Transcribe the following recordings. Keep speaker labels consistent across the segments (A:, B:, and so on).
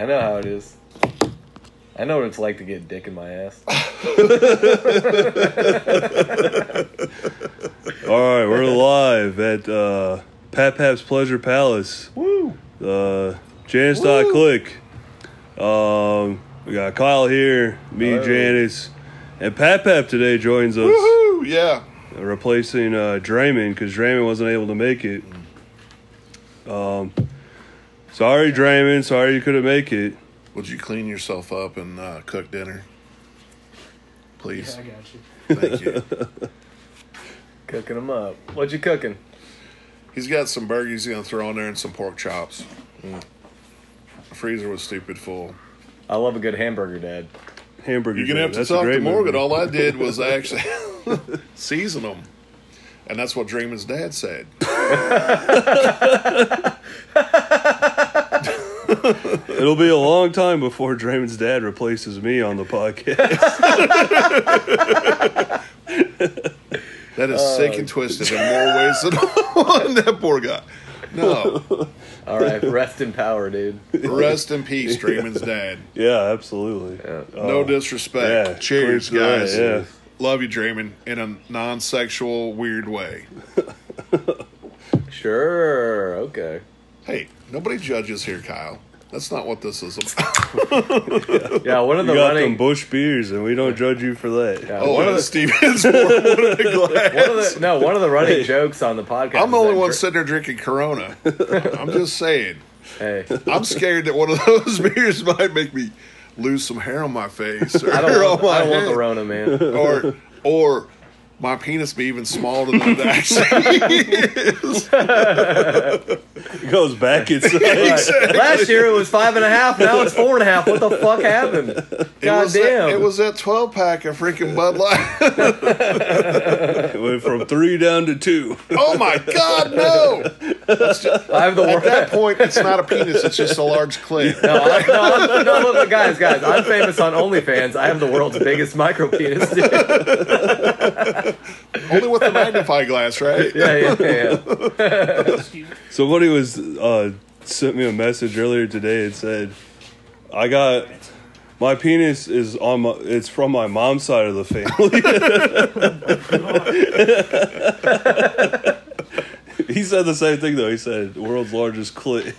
A: I know how it is. I know what it's like to get dick in my ass.
B: All right, we're live at uh, Pat Pap's Pleasure Palace.
A: Woo!
B: Uh, Janice dot click. Um, we got Kyle here, me,
A: Hello.
B: Janice, and Pat Pap today joins us,
C: Woohoo! Yeah.
B: Replacing uh, Dreyman because Dreyman wasn't able to make it. Um, sorry, Dreyman. Sorry you couldn't make it.
C: Would you clean yourself up and uh, cook dinner? Please.
D: I got you.
C: Thank you.
A: Cooking them up. What you cooking?
C: He's got some burgers he's going to throw in there and some pork chops. The freezer was stupid full.
A: I love a good hamburger, Dad.
B: Hamburger.
C: You're to have to
B: That's
C: talk to Morgan.
B: movie.
C: All I did was actually season them. And that's what Dreyman's dad said.
B: It'll be a long time before Dreyman's dad replaces me on the podcast.
C: That is sick and uh, twisted in more ways than one. that poor guy. No.
A: All right, rest in power, dude.
C: Rest in peace, Dreyman's dad.
B: yeah, absolutely.
A: Yeah.
C: No
B: Oh,
C: disrespect.
B: yeah.
C: Cheers, guys.
B: that, yeah.
C: Love you, Dreyman, in a non sexual, weird way.
A: Sure. Okay.
C: Hey, nobody judges here, Kyle. That's not what this is about.
A: Yeah, one of
B: You
A: the
B: got
A: running.
B: them Bush beers, and we don't judge you for that.
A: Yeah,
C: Oh,
A: one of the,
C: Steven's pouring one in the glass.
A: one of the no, one of the running jokes on the podcast.
C: I'm the only one
A: Dr-
C: sitting there drinking Corona. I'm just saying.
A: Hey,
C: I'm scared that one of those beers might make me lose some hair on my face or
A: I don't want,
C: on my
A: I don't want the
C: head.
A: Rona, man.
C: or or my penis be even smaller than it actually is.
B: It goes back inside.
A: Right. Last year it was five and a half. Now it's four and a half. What the fuck happened?
C: It
A: God
C: was that,
A: damn.
C: it was that 12 pack of freaking Bud Light.
B: It went from three down to two.
C: oh my God, no!
A: Just, I have the
C: At that point, it's not a penis; it's just a large clit.
A: No, I, no, I'm- no, look, guys, guys. I'm famous on OnlyFans. I have the world's biggest micro penis. Dude.
C: Only with the magnifying glass, right?
A: Yeah, yeah, yeah. yeah.
B: Somebody was uh, sent me a message earlier today and said, "I got my penis is on my. It's from my mom's side of the family." he said the same thing though. He said, "World's largest clit."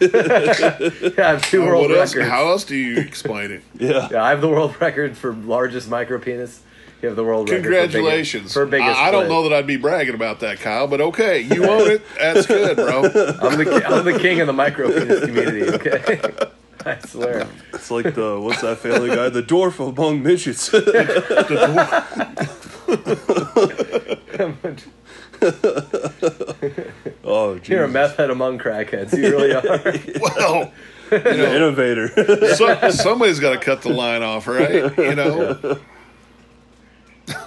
A: yeah I have two world
C: What else? How else do you explain it?
B: yeah.
A: Yeah, I have the world record for largest micro penis. You have the world
C: Congratulations!
A: for biggest. For biggest
C: I, I don't know that I'd be bragging about that, Kyle, but okay, you own it. That's good, bro.
A: I'm the I'm the king of the micro penis community. Okay, I swear.
B: It's like the what's that family guy? The dwarf among midgets. oh, Jesus.
A: You're a meth head among crackheads. You really are.
C: Well,
B: The innovator.
C: so, somebody's got to cut the line off, right? You know.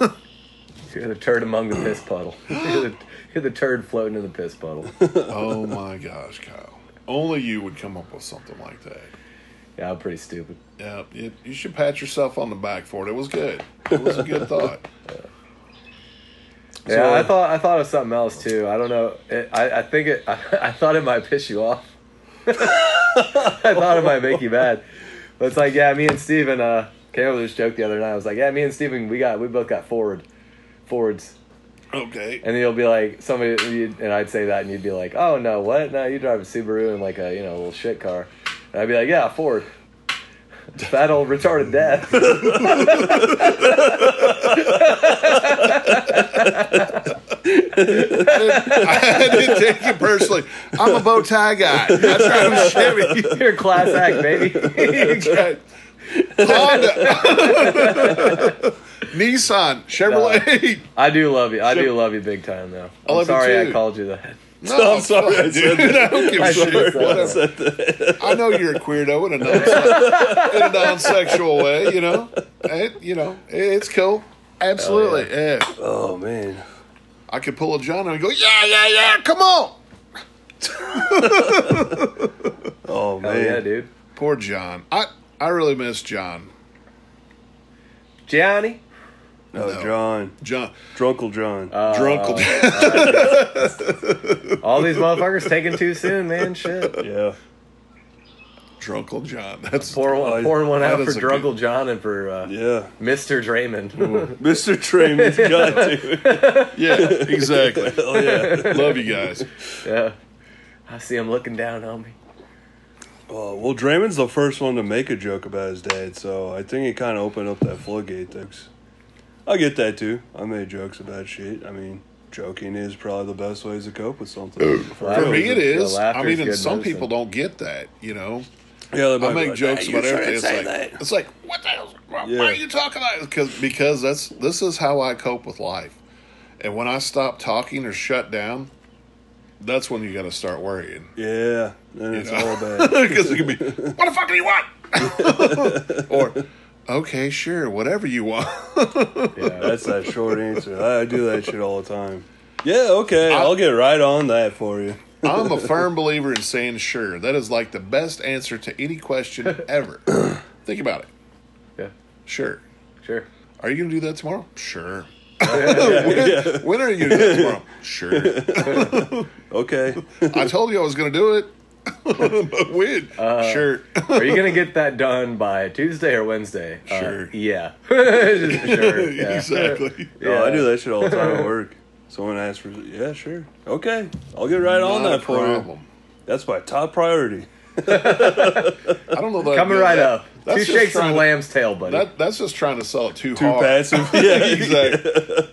A: You're the turd among the piss puddle. You're the, you're the turd floating in the piss puddle.
C: Oh my gosh, Kyle! Only you would come up with something like that.
A: Yeah, I'm pretty stupid.
C: Yeah, you, you should pat yourself on the back for it. It was good. It was a good thought.
A: Yeah, I thought I thought of something else too. I don't know. It, I I think it. I, I thought it might piss you off. I thought it might make you mad. But it's like, yeah, me and Steven uh, came up with this joke the other night. I was like, yeah, me and Steven, we got we both got forward forwards.
C: Okay.
A: And then you'll be like somebody, and I'd say that, and you'd be like, "Oh no, what? No, you drive a Subaru and like a you know a little shit car." And I'd be like, "Yeah, Ford." Fat old retarded dad.
C: I didn't take it personally. I'm a bow tie guy. That's right. I'm a Chevy.
A: You're a class act, baby.
C: That's right. Honda, Nissan, Chevrolet.
A: I do love you. I do love you big time, though.
C: I
A: I'm
C: love you
A: sorry I called you that.
C: No,
B: I'm sorry I said
C: dude. I don't give
A: I
C: a
A: should've
C: shit.
A: said
C: Whatever. I know you're a weirdo in a non in a non-sexual way. You know, it, you know, it's cool. Absolutely, yeah.
B: Oh man.
C: I could pull a John and go, yeah, yeah, yeah. Come on.
B: Oh
A: Hell
B: man.
A: yeah, dude.
C: Poor John. I I really miss John.
A: Johnny?
B: No,
C: No.
B: John.
C: John
B: Drunkle John.
A: Uh,
C: Drunkle.
A: All these motherfuckers taking too soon, man. Shit.
B: yeah.
C: Drunkle John. That's
A: Pour one,
B: Oh,
A: pouring one
C: that
A: out for
C: is a
A: Drunkle John and for uh,
B: Yeah.
A: Mr. Dreyman.
B: Mr. Dreyman's got to.
C: yeah, exactly.
B: Oh, yeah.
C: Love you guys.
A: yeah. I see him looking down on me.
B: Uh, well, Dreyman's the first one to make a joke about his dad, so I think it kind of opened up that floodgate. Things. I get that too. I made jokes about shit. I mean, joking is probably the best ways to cope with something. For
C: For me, it is. I mean, and some
A: medicine.
C: people don't get that. You know,
B: Yeah,
C: I make jokes about everything. It's like,
B: that.
C: it's like, what the hell? Why,
B: Yeah.
C: why are you talking about? Because because that's this is how I cope with life. And when I stop talking or shut down, that's when you got to start worrying.
B: Yeah, then it's
C: know?
B: all bad.
C: Because it could be, what the fuck do you want? or, okay, sure, whatever you want.
A: Yeah.
B: That's that short answer. I I do that shit all the time. Yeah, okay, I'll get right on that for you.
C: I'm a firm believer in saying sure. That is like the best answer to any question ever. Think about it.
A: Yeah.
C: Sure.
A: Sure.
C: Are you going to do that tomorrow? Sure.
B: Yeah,
C: When are you going to tomorrow? Sure.
B: okay.
C: I told you I was going to do it. but when?
A: Uh,
C: sure.
A: Are you gonna get that done by Tuesday or Wednesday? Uh,
C: Sure.
A: yeah. Sure. Yeah.
C: exactly.
B: No, I do that shit all the time at work. Someone asks for, yeah, sure, okay, I'll get right on that
C: a
B: for you.
C: problem.
B: That's my top priority.
C: I don't know that.
A: Coming right up.
C: That's
A: Two
C: just
A: shakes of
C: trying to-
A: lamb's tail, buddy.
C: That, that's just trying to sell it too,
B: Too
C: hard.
B: passive. Yeah,
C: exactly.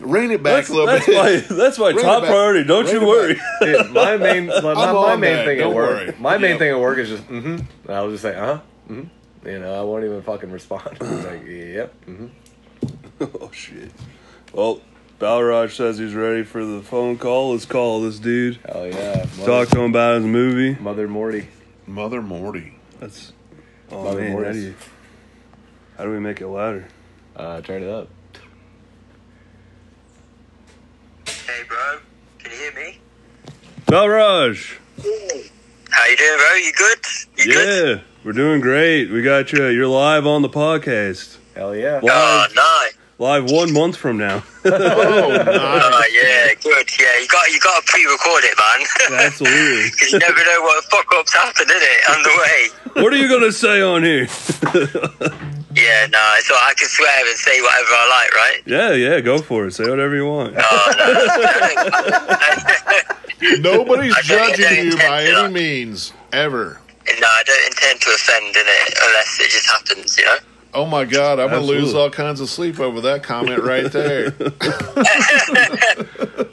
C: Rein it back
B: That's,
C: a little
B: that's
C: bit.
B: my that's my
C: Bring it
B: top priority. Don't
C: Bring
B: you worry.
A: Dude, my main, my, my, my main
C: that,
A: thing at
C: don't
A: work.
C: worry.
A: My main
C: Yep.
A: thing at work is just mm-hmm. I'll just say uh huh. Mm-hmm. You know, I won't even fucking respond. It's like yep. Mm-hmm.
B: oh shit. Well, Balraj says he's ready for the phone call. Let's call this dude.
A: Hell yeah. Mother,
B: Talk to him about his movie.
A: Mother Mortis.
C: Mother Mortis.
B: That's oh
A: Mother
B: man. How do, you, how do we make it louder?
A: Uh, turn it up.
D: Hey, bro. Can you hear me?
B: Balraj.
D: How you doing, bro? You good? You good?
B: Yeah, we're doing great. We got you. You're live on the podcast.
A: Hell yeah.
D: Oh,
B: Live,
D: nice.
B: live one month from now.
C: Oh,
D: Oh,
C: nice.
D: yeah, good. Yeah, you got you got to pre-record it, man.
B: Absolutely.
D: Because you never know what the fuck ups happen, in it, on the way.
B: What are you gonna say on here?
D: Yeah, no, so I can swear and say whatever I like, right?
B: yeah, yeah, go for it. Say whatever you want.
C: Oh, Nobody's
D: I don't-
C: judging you by
D: intend to.
C: any means, ever.
D: no, I don't intend to offend in it unless it just happens, you know.
C: Oh my God, I'm gonna lose all kinds of sleep over that comment right there.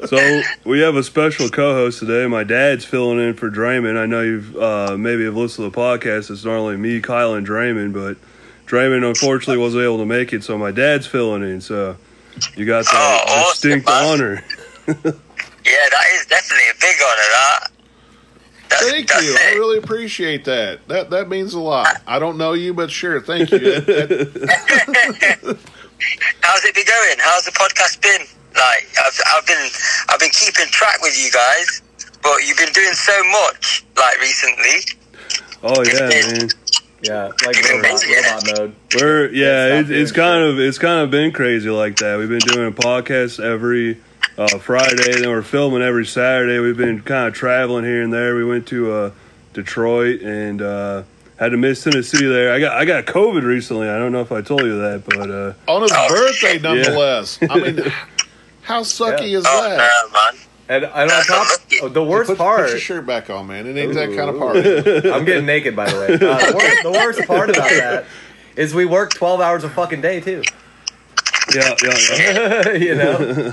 B: So we have a special co-host today. My dad's filling in for Dreyman. I know you've uh, maybe have listened to the podcast. It's not only me, Kyle, and Dreyman, but Dreyman unfortunately wasn't able to make it, so my dad's filling in. So you got that
D: Oh, awesome,
B: distinct
D: man.
B: honor.
D: Yeah, that is definitely a big honor. That. That's,
C: Thank
D: that's
C: you. I really appreciate that. That that means a lot. I don't know you, but sure, thank you. That- that-
D: How's it been going? How's the podcast been? Like, I've, I've been, I've been keeping track with you guys, but you've been doing so much, like recently.
B: Oh yeah, man.
A: Yeah, like robot, robot mode.
B: We're yeah,
A: Stop
B: it, it's kind of it's kind of been crazy like that. We've been doing a podcast every uh, Friday, then we're filming every Saturday. We've been kind of traveling here and there. We went to uh, Detroit and uh, had to miss Tennessee there. I got I got COVID recently. I don't know if I told you that, but uh,
C: on his
D: Oh,
C: birthday,
D: shit.
C: nonetheless. I mean, how sucky
A: Yeah.
C: is
D: Oh
C: that?
D: man!
A: And, and on top, the worst
C: put,
A: part,
C: Put your shirt back on, man. It ain't that kind of party.
A: I'm getting naked by the way. Uh, the, worst, the worst part about that is we work 12 hours a fucking day too.
B: yeah, yeah, yeah.
A: you know?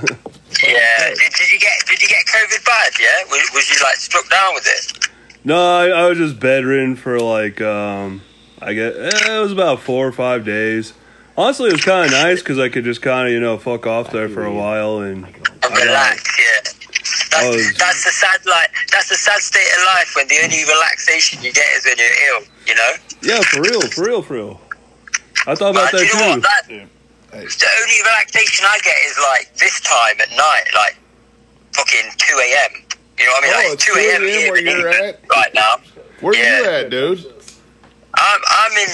D: Yeah, did, did you get did you get COVID bad? Yeah, was, was you like struck down with it?
B: No, I, I was just bedridden for like um, I get eh, it was about four or five days. Honestly, it was kind of nice because I could just kind of you know fuck off there for a while and
D: And relax, yeah. That's,
B: Oh, it's-
D: that's the sad like that's the sad state of life when the only relaxation you get is when you're ill. You know.
B: yeah, for real, for real, for real. I thought about
D: do
B: that
D: you know what?
B: too.
D: That,
C: Yeah.
D: The only relaxation I get is like this time at night, like fucking two a.m. You know what I mean?
C: Oh,
D: like
C: it's
D: two a.m.
C: a.m.
D: here
C: where you're at?
D: right now.
C: Where you at, dude?
D: I'm I'm in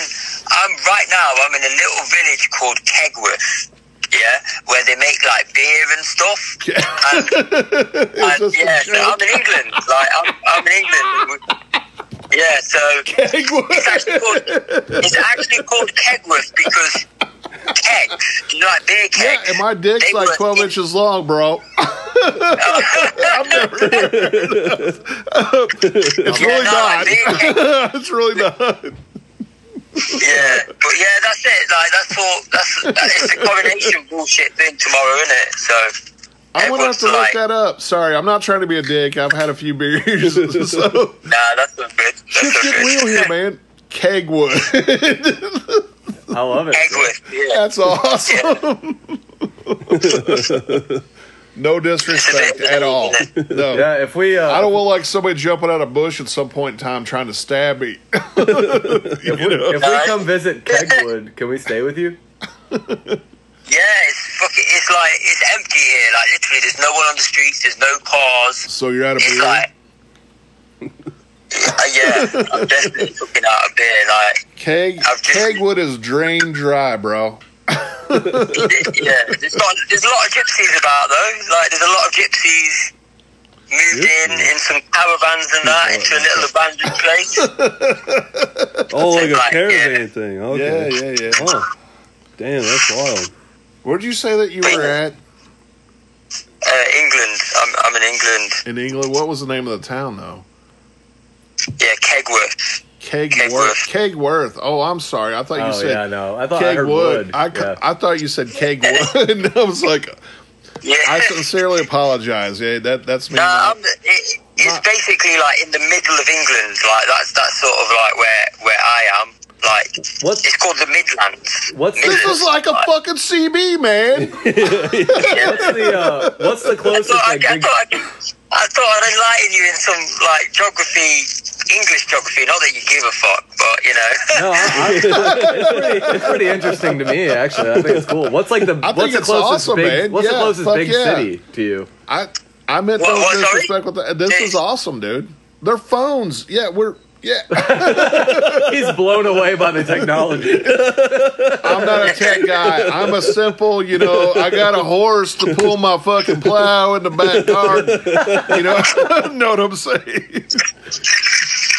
D: I'm right now. I'm in a little village called Kegworth. yeah, where they make like beer and stuff. And, and yeah, so? I'm in England. Like I'm, I'm in England. Yeah, so Kegworth. it's actually called it's actually called Kegworth because kegs, you know, like
C: Yeah, and my dick's
D: they
C: like
D: were
C: 12
D: in-
C: inches long, bro. I've never heard. It's
D: Yeah,
C: really
D: no,
C: not.
D: like
C: it's really not.
D: Yeah, but yeah, that's it. Like that's all. That's it's the coronation bullshit thing tomorrow, isn't it? So
C: I'm gonna have to look that up. Sorry, I'm not trying to be a dick. I've had a few beers, so
D: Nah, that's not good. That's
C: getting
D: good.
C: real here, man. Kegwood.
A: I love it.
D: Kegworth, yeah.
C: That's awesome. no disrespect at all. No.
A: Yeah, if we uh,
C: I don't want like somebody jumping out of a bush at some point in time trying to stab me.
A: if, we, if we come visit Kegwood, can we stay with you?
D: Yeah, it's fucking. It's like it's empty here. Like literally, there's no one on the streets. There's no cars.
C: so you're out of
D: It's
C: beer.
D: like. Uh, yeah, I'm definitely fucking out of beer. Like,
C: Keg
D: I've just-
C: Kegwood is drained dry, bro.
D: yeah, there's not. There's a lot of gypsies about though. Like, there's a lot of gypsies moved in in some caravans and that into a little abandoned place.
B: Oh, like a
D: Like,
B: caravan
D: yeah.
B: thing. Okay.
C: Yeah, yeah, yeah.
B: Huh. damn, that's wild.
C: Where'd you say that you were at
D: Uh, England. I'm, I'm in England.
C: in England? What was the name of the town though?
D: Yeah, Kegworth.
C: Kegworth. Kegworth. Oh, I'm sorry. I thought you
A: Oh
C: said
A: yeah, no. I thought I heard
C: Kegwood.
A: wood.
C: I,
A: yeah.
C: I thought you said Kegwood. and I was like,
D: Yeah.
C: I sincerely apologize. Yeah, that that's me.
D: No,
C: not-
D: I'm, it, it's
C: not-
D: basically like in the middle of England. Like that's that's sort of like where where I am. Like
A: What's
D: it's called the Midlands.
A: What's the-
C: this is like a fucking CB, man.
A: what's the uh, what's the
D: I
A: closest
D: thought, I,
A: like
D: I,
A: big
D: thought I'd, I thought I'd enlighten you in some like geography, English geography. Not that you give a fuck, but you know.
A: No, I, I, it's, pretty, it's pretty interesting to me. Actually, I think it's cool. What's like the
C: I think
A: what's the
C: it's
A: closest
C: awesome,
A: big
C: man.
A: what's the closest big
C: yeah.
A: city to you?
C: I I meant
D: What-
C: no
D: what,
C: disrespect with that. This is awesome, dude. Their phones. Yeah, we're yeah.
A: He's blown away by the technology.
C: I'm not a tech guy. I'm a simple, you know, I got a horse to pull my fucking plow in the back garden. You know, know what I'm saying?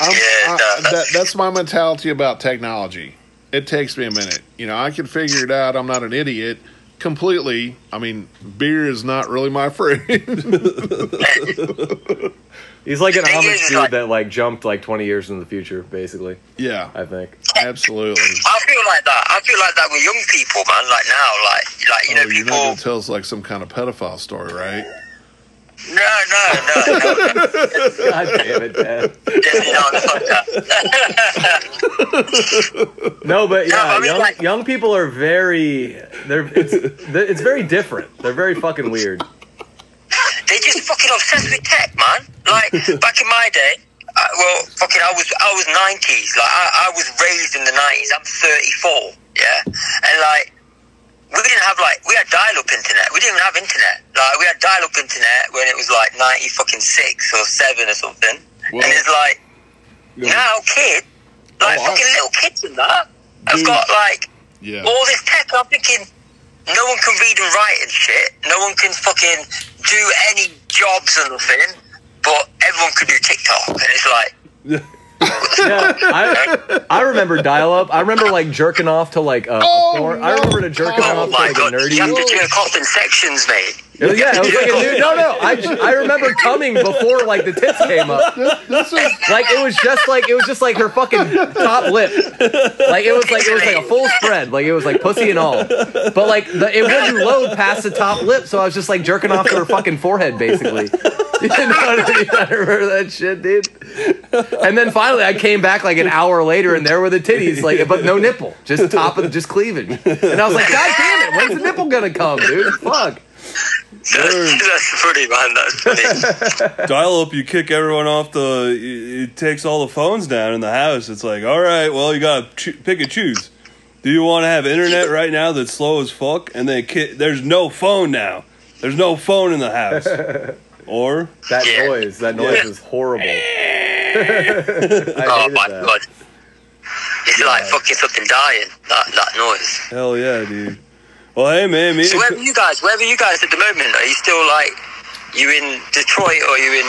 C: I'm,
D: Yeah,
C: I- that,
D: that's-
C: that's my mentality about technology. It takes me a minute. You know, I can figure it out. I'm not an idiot completely. I mean, beer is not really my friend.
A: He's like an
D: Thing
A: Amish
D: is, is
A: dude
D: like-
A: that like jumped like 20 years in the future, basically.
C: yeah,
A: I think.
C: absolutely.
D: I feel like that. I feel like that with young people, man. Like now, like like you oh, know,
C: Oh, you're not
D: people.
C: going to tell us like some kind of pedophile story, right?
D: No, no, no, no.
A: God damn it, Dad.
D: Definitely not the podcast.
A: No, but
D: No,
A: yeah,
D: I mean,
A: young
D: like-
A: young people are very they're it's it's very different. They're very fucking weird.
D: They just fucking obsessed with tech, man. Like back in my day, uh, well, fucking, I was I was nineties. Like I, I was raised in the nineties. I'm thirty four. Yeah, and like we didn't have like we had dial up internet. We didn't even have internet. Like we had dial up internet when it was like ninety fucking six or seven or something.
C: Well,
D: and it's like
C: Yeah.
D: now kid, like
C: Oh, I-
D: fucking little kids and that, have
C: Dude.
D: got like
C: Yeah.
D: all this tech. I'm thinking, no one can read and write and shit. No one can fucking do any jobs or nothing. But everyone can do TikTok, and it's like,
A: Yeah, I I remember dial up. I remember like jerking off to like uh,
C: Oh,
A: porn. I
C: no.
A: remember to jerking
C: Oh,
D: oh
A: off to
D: my
A: like
D: god,
A: a nerdy.
D: you have to jerk off in sections, mate.
A: Was- yeah, it was like a new. No, no. I, I remember coming before like the tits came up.
C: This is
A: Like it was just like it was just like her fucking top lip. Like it was like it was like a full spread. Like it was like pussy and all. But like the, it wouldn't load past the top lip, so I was just like jerking off to her fucking forehead, basically. You know what I mean? I remember that shit, dude. And then finally, I came back like an hour later, and there were the titties, like but no nipple, just top of just cleavage. And I was like, God damn it, when's the nipple gonna come, dude? Fuck.
D: That's, that's funny, man. That's funny.
B: Dial up, you kick everyone off the. It takes all the phones down in the house. It's like, all right, well, you gotta cho- pick and choose. Do you want to have internet right now that's slow as fuck? And then ki- there's no phone now. There's no phone in the house. Or
A: That
D: Yeah.
A: noise, that noise is horrible. I
D: oh my
A: that.
D: god, it's like fucking something dying. That that noise.
B: hell yeah, dude. Well, hey man, me.
D: So where are you guys? Where are you guys at the moment? Are you still like you in Detroit or you in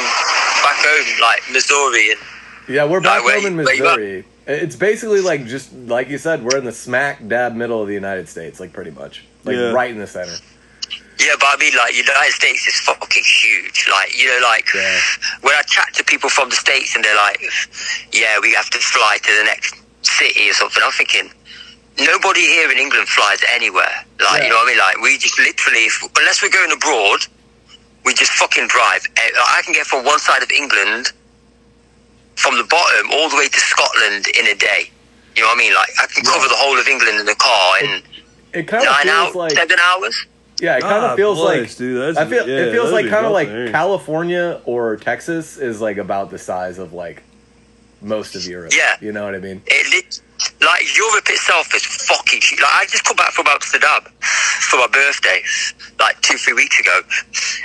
D: back home like Missouri? And
A: Yeah, we're back
D: Like,
A: home in
D: you- where?
A: Missouri. It's basically like just like you said, we're in the smack dab middle of the United States, like pretty much, like
B: Yeah.
A: right in the center.
D: yeah, but I mean like United States is fucking huge. Like you know, like
A: Yeah.
D: when I chat to people from the states and they're like, "Yeah, we have to fly to the next city or something," I'm thinking. Nobody here in England flies anywhere. Like,
A: Yeah.
D: you know what I mean? Like, we just literally, if, unless we're going abroad, we just fucking drive. Eh, I can get from one side of England, from the bottom, all the way to Scotland in a day. You know what I mean? Like, I can cover the whole of England in the car in
A: It kind of
D: nine
A: feels
D: hours,
A: like
D: seven hours.
A: yeah, it kind of
B: Ah,
A: feels
B: bless,
A: like
B: dude,
A: I feel
B: yeah,
A: it feels like kind of like
B: nothing.
A: California or Texas is like about the size of like most of Europe.
D: Yeah.
A: you know what I mean.
D: It lit, like Europe itself is fucking huge. Like I just come back from Amsterdam for my birthday, like two three weeks ago,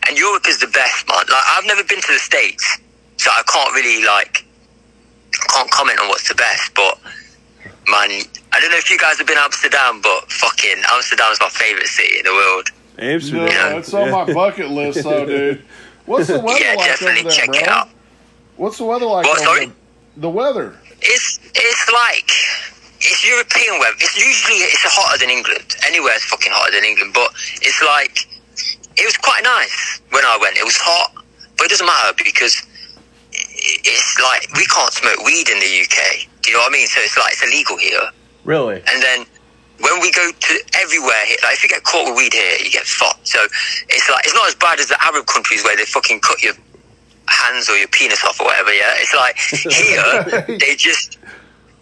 D: and Europe is the best, man. Like I've never been to the states, so I can't really like can't comment on what's the best. But man, I don't know if you guys have been to Amsterdam, but fucking Amsterdam is my favorite city in the world.
B: Amsterdam.
C: No, it's on my bucket list, though, dude. What's the weather
D: Yeah,
C: like
D: definitely
C: over there,
D: check
C: bro?
D: it out.
C: What's the weather like
D: What,
C: over
D: sorry?
C: there? The weather.
D: It's it's like it's European weather. It's usually it's hotter than England. Anywhere's fucking hotter than England, but it's like it was quite nice when I went. It was hot, but it doesn't matter because it's like we can't smoke weed in the UK. Do you know what I mean? So it's like it's illegal here.
A: Really?
D: And then when we go to everywhere here, like if you get caught with weed here, you get fucked. So it's like it's not as bad as the Arab countries where they fucking cut your hands or your penis off or whatever. Yeah, it's like here they just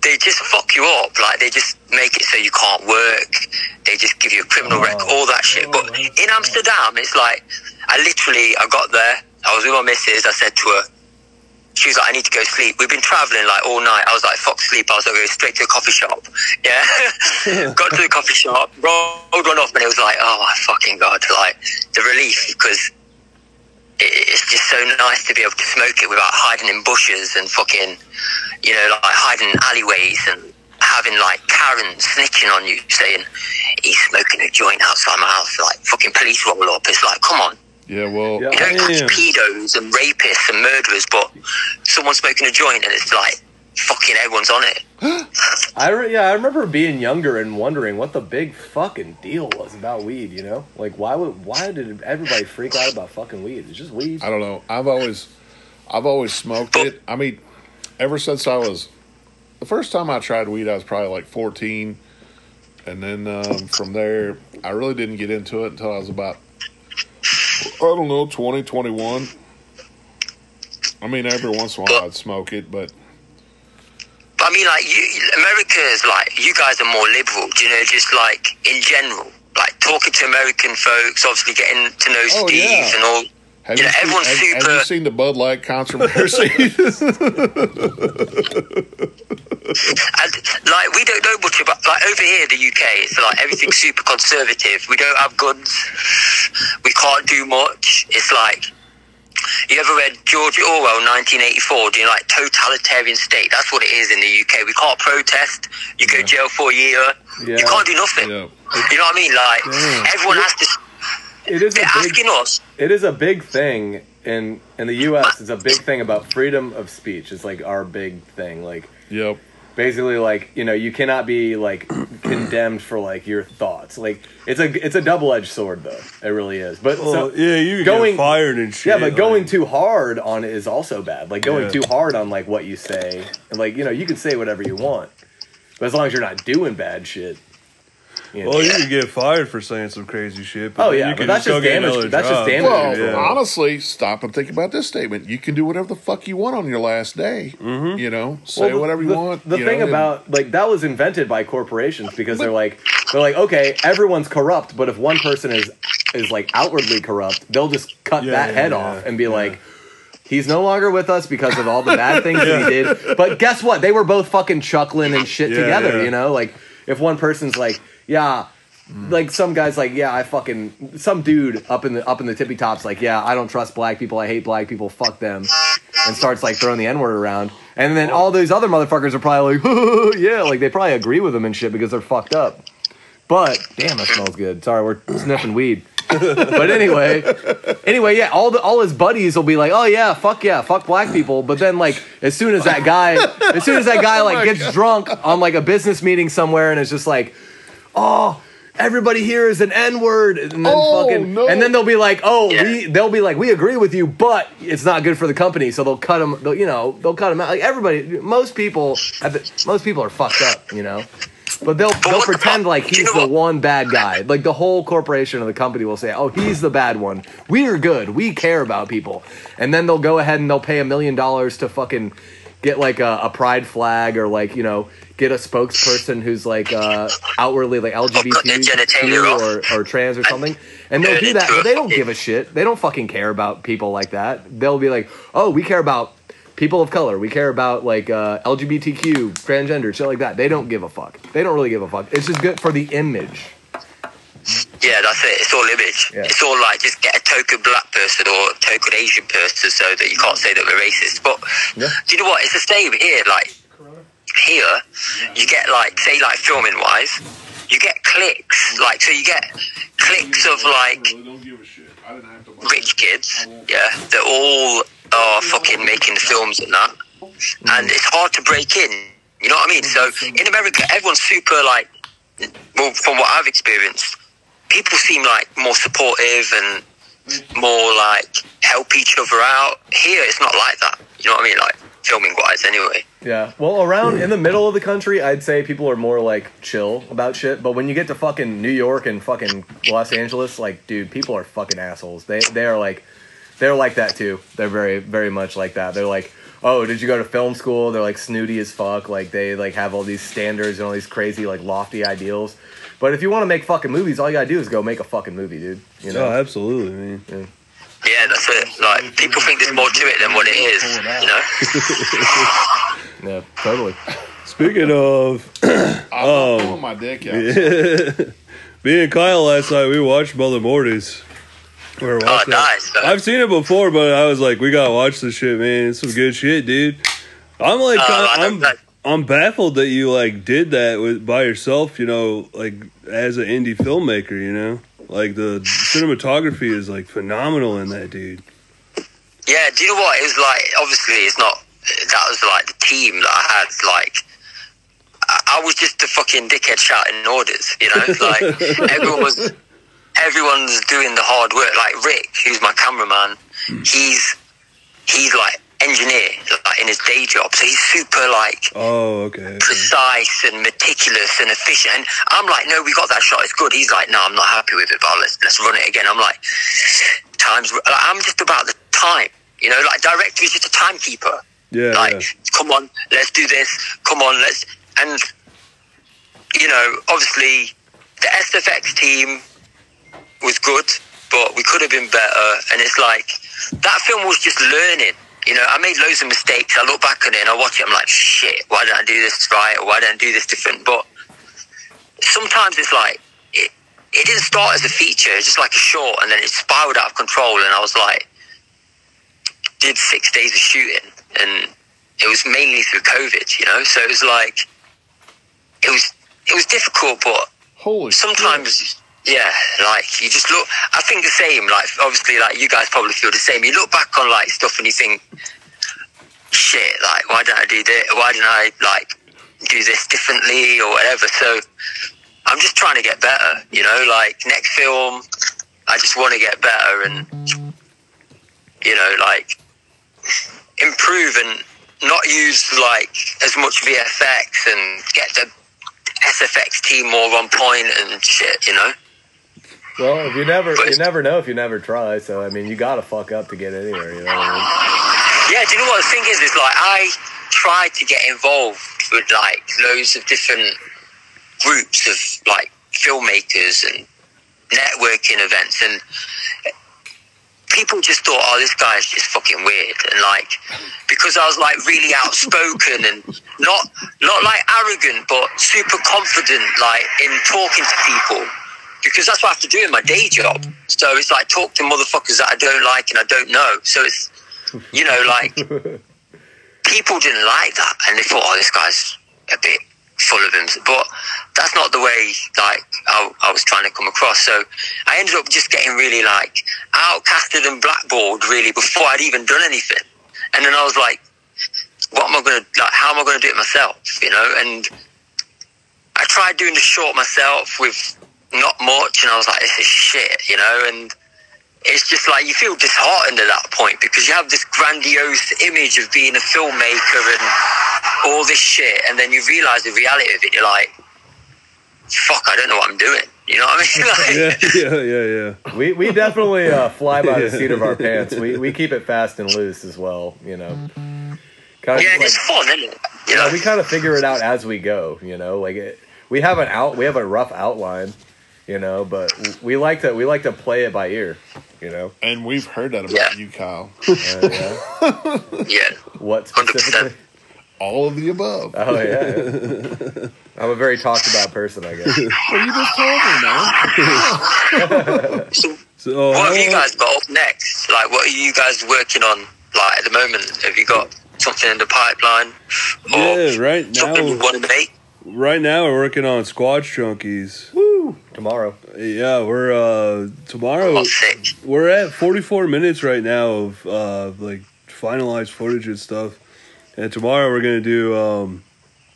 D: they just fuck you up. Like they just make it so you can't work. They just give you a criminal
A: Oh.
D: record, all that shit. But in Amsterdam, it's like I literally I got there. I was with my missus. I said to her, she was like, I need to go sleep. We've been traveling like all night. I was like, fuck sleep. I was like, go straight to the coffee shop. Yeah. Got to the coffee shop, rolled one off, and it was like, oh my fucking God. Like, the relief because it's just so nice to be able to smoke it without hiding in bushes and fucking, you know, like hiding in alleyways and having like Karen snitching on you saying, he's smoking a joint outside my house. Like, fucking police roll up. It's like, come on.
C: Yeah, well,
D: You don't catch pedos and rapists and murderers, but someone smoking a joint and it's like fucking everyone's on it.
A: I re- yeah, I remember being younger and wondering what the big fucking deal was about weed. You know, like why would why did everybody freak out about fucking weed? It's just weed.
C: I don't know. I've always, I've always smoked it. I mean, ever since I was, the first time I tried weed, I was probably like 14. And then um, from there, I really didn't get into it until I was about, I don't know, twenty twenty one. I mean, every once in a while I'd smoke it, but
D: But I mean, like, you, America is like, you guys are more liberal, do you know, just like in general. Like talking to American folks, obviously getting to know
C: Oh,
D: Steve
C: yeah.
D: and all.
C: have,
D: You know,
C: seen,
D: everyone's
C: have, have you seen the Bud Light controversy?
D: And like, we don't know much about, like, over here in the UK, it's like everything's super conservative. We don't have guns. We can't do much. It's like, you ever read George Orwell, 1984? Do you know, like totalitarian state? That's what it is in the UK. We can't protest. You go jail for a year.
A: Yeah.
D: You can't do nothing.
C: yeah.
D: You know what I mean? Like,
A: Damn.
D: everyone has to.
A: It is a
D: They're
A: big
D: asking us.
A: it is a big thing in in the U.S. It's a big thing about freedom of speech. It's like our big thing. Like
C: Yep.
A: basically, like you know, you cannot be like condemned for like your thoughts. Like it's a it's a double edged sword though. It really is. But
B: Well,
A: so
B: yeah, you
A: going-
B: get fired and shit.
A: yeah, but going too hard on it is also bad. Like going
B: Yeah.
A: too hard on like what you say, and like you know, you can say whatever you want, but as long as you're not doing bad shit. You know.
B: Well, you could get fired for saying some crazy shit. But
A: Oh, yeah,
B: you
A: but that's
B: go
A: just damage-
B: another
A: that's just
B: job.
A: damage
C: Well.
B: Yeah.
C: honestly, stop and think about this statement. You can do whatever the fuck you want on your last day. Mm-hmm. You know, say
A: Well, the-
C: whatever you
A: the,
C: want.
A: The
C: you
A: thing
C: know, and-
A: about like that was invented by corporations because they're like they're like okay, everyone's corrupt, but if one person is is like outwardly corrupt, they'll just cut
B: Yeah,
A: that
B: yeah,
A: head
B: yeah,
A: off and be
B: yeah.
A: like. He's no longer with us because of all the bad things that he did. But guess what? They were both fucking chuckling and shit
B: Yeah,
A: together,
B: yeah.
A: you know? Like if one person's like, yeah, like some guy's like, yeah, I fucking some dude up in the up in the tippy tops like, yeah, I don't trust black people. I hate black people. Fuck them. And starts like throwing the n word around. And then all those other motherfuckers are probably like, yeah, like they probably agree with him and shit because they're fucked up. But damn, that smells good. Sorry, we're sniffing weed. but anyway, anyway, yeah, all the all his buddies will be like, "Oh yeah, fuck yeah, fuck black people." But then like, as soon as that guy, as soon as that guy like oh gets drunk on like a business meeting somewhere, and it's just like, "Oh." Everybody here is an N word, and then
C: Oh,
A: fucking,
C: no.
A: and then they'll be like, "Oh,
D: Yeah.
A: we," they'll be like, "We agree with you, but it's not good for the company." So they'll cut them. They'll, you know, they'll cut them out. Like everybody, most people, have the- most people are fucked up, you know. But they'll they'll
D: what the
A: pretend like
D: Do you
A: he's
D: know
A: the
D: what-
A: one bad guy. Like the whole corporation or the company will say, "Oh, he's the bad one. We're good. We care about people." And then they'll go ahead and they'll pay a million dollars to fucking get like a, a pride flag or like you know get a spokesperson who's like uh, outwardly like
D: cut their genitalia
A: LGBT or, or trans or something. And they'll do that, but they don't give a shit. They don't fucking care about people like that. They'll be like, "Oh, we care about." People of color, we care about like uh, LGBTQ, transgender, shit like that. They don't give a fuck. They don't really give a fuck. It's just good for the image.
D: Yeah, that's it. It's all image.
A: Yeah.
D: It's all like just get a token black person or a token Asian person so that you can't say that we're racist. But
A: Yeah.
D: do you know what? It's the same here. Like here, you get like say like filming wise, you get clicks. Like so, you get clicks of like
C: don't give a shit. I didn't have to
D: rich kids. Yeah, that all are fucking making the films and that, and it's hard to break in. You know what I mean? So in America, everyone's super like. Well, from what I've experienced, people seem like more supportive and more like help each other out. Here, it's not like that. You know what I mean? Like filming wise, anyway.
A: Yeah. Well, around in the middle of the country, I'd say people are more like chill about shit. But when you get to fucking New York and fucking Los Angeles, like, dude, people are fucking assholes. They they are like, they're like that too. They're very very much like that. They're like, oh, did you go to film school? They're like snooty as fuck. Like they like have all these standards and all these crazy like lofty ideals. But if you want to make fucking movies, all you gotta do is go make a fucking movie, dude. You know.
B: Oh, absolutely, man.
D: Yeah, that's it. Like people think there's more to it than what it is. You know?
A: yeah. Totally.
B: Speaking of,
C: I'm
B: Oh.
C: my dick out.
B: me and Kyle last night, we watched Mother Mortis. We were
D: Oh,
B: watching it.
D: nice.
B: I've seen it before, but I was like, we gotta watch this shit, man. It's some good shit, dude. I'm like,
D: Uh, I know
B: I'm,
D: that-
B: I'm baffled that you like did that with by yourself. You know, like as an indie filmmaker. You know, like the cinematography is like phenomenal in that, dude.
D: Yeah, do you know what? It was like, obviously, it's not, that was like the team that I had. Like, I, I was just a fucking dickhead shouting orders, you know? Like, everyone was, everyone's doing the hard work. Like, Rick, who's my cameraman, he's, he's like, engineer like in his day job so he's super like
B: Oh, okay. okay.
D: precise and meticulous and efficient. And I'm like, no, we got that shot. It's good. He's like, no, I'm not happy with it, but let's let's run it again. I'm like, times. Like, I'm just about the time. You know, like director is just a timekeeper.
B: Yeah,
D: like,
B: yeah.
D: come on, let's do this. Come on, let's. And you know, obviously, the SFX team was good, but we could have been better. And it's like that film was just learning. You know, I made loads of mistakes. I look back on it and I watch it. I'm like, shit, why didn't I do this right? Or why didn't I do this different? But sometimes it's like it. It didn't start as a feature, it's just like a short, and then it spiraled out of control. And I was like, did six days of shooting, and it was mainly through COVID. You know, so it was like it was it was difficult, but
C: Holy shit.
D: Yeah like you just look i think the same like obviously like you guys probably feel the same. You look back on like stuff and you think shit like why didn't i do this why didn't i like do this differently or whatever? So i'm just trying to get better you know like next film i just want to get better and you know like improve and not use like as much vfx and get the sfx team more on point and shit you know
A: Well, if you never, you never know if you never try. So I mean, you gotta fuck up to get anywhere. You know what I mean?
D: Yeah, do you know what the thing is? Is like I tried to get involved with like loads of different groups of like filmmakers and networking events, and people just thought, "Oh, this guy's just fucking weird," and like because I was like really outspoken and not not like arrogant, but super confident, like in talking to people. Because that's what I have to do in my day job. So it's like talk to motherfuckers that I don't like and I don't know. So it's you know, like people didn't like that, and they thought, "Oh, this guy's a bit full of him. But that's not the way like I, I was trying to come across. So I ended up just getting really like outcasted and blackballed really before I'd even done anything. And then I was like, what am I going to like? How am I going to do it myself? You know, and I tried doing the short myself with not much, and I was like, this is shit, you know, and it's just like you feel disheartened at that point because you have this grandiose image of being a filmmaker and all this shit, and then you realize the reality of it. You're like, fuck, I don't know what I'm doing. You know what I mean? Like,
B: Yeah, yeah, yeah, yeah.
A: We we definitely uh, fly by the seat of our pants. We we keep it fast and loose as well. You know, kind of
D: yeah,
A: like,
D: it's fun, isn't it? You
A: know,
D: know,
A: we kind of figure it out as we go. You know, like it, we have an out, we have a rough outline. You know, but we like to we like to play it by ear. You know,
C: And we've heard that about
D: Yeah.
C: you, Kyle.
A: Uh, yeah.
D: yeah.
A: what
D: 100%.
A: specifically?
C: All of the above.
A: Oh yeah, I'm a very talked about person, I guess.
C: Well, you just told me, man.
D: So,
B: So,
D: what have you guys got up next? Like, what are you guys working on? Like at the moment, have you got something in the pipeline?
B: Yeah, right
D: something you
B: now,
D: want to make?
B: right now we're working on Squatch Junkies.
A: Woo! Tomorrow.
B: Yeah, we're uh tomorrow. We're at 44 minutes right now of uh like finalized footage and stuff. And tomorrow we're gonna do. um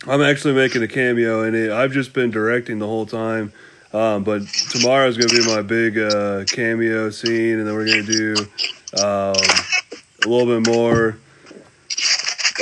B: I'm actually making a cameo in it. I've just been directing the whole time. Um, but tomorrow's gonna be my big uh, cameo scene, and then we're gonna do um, a little bit more.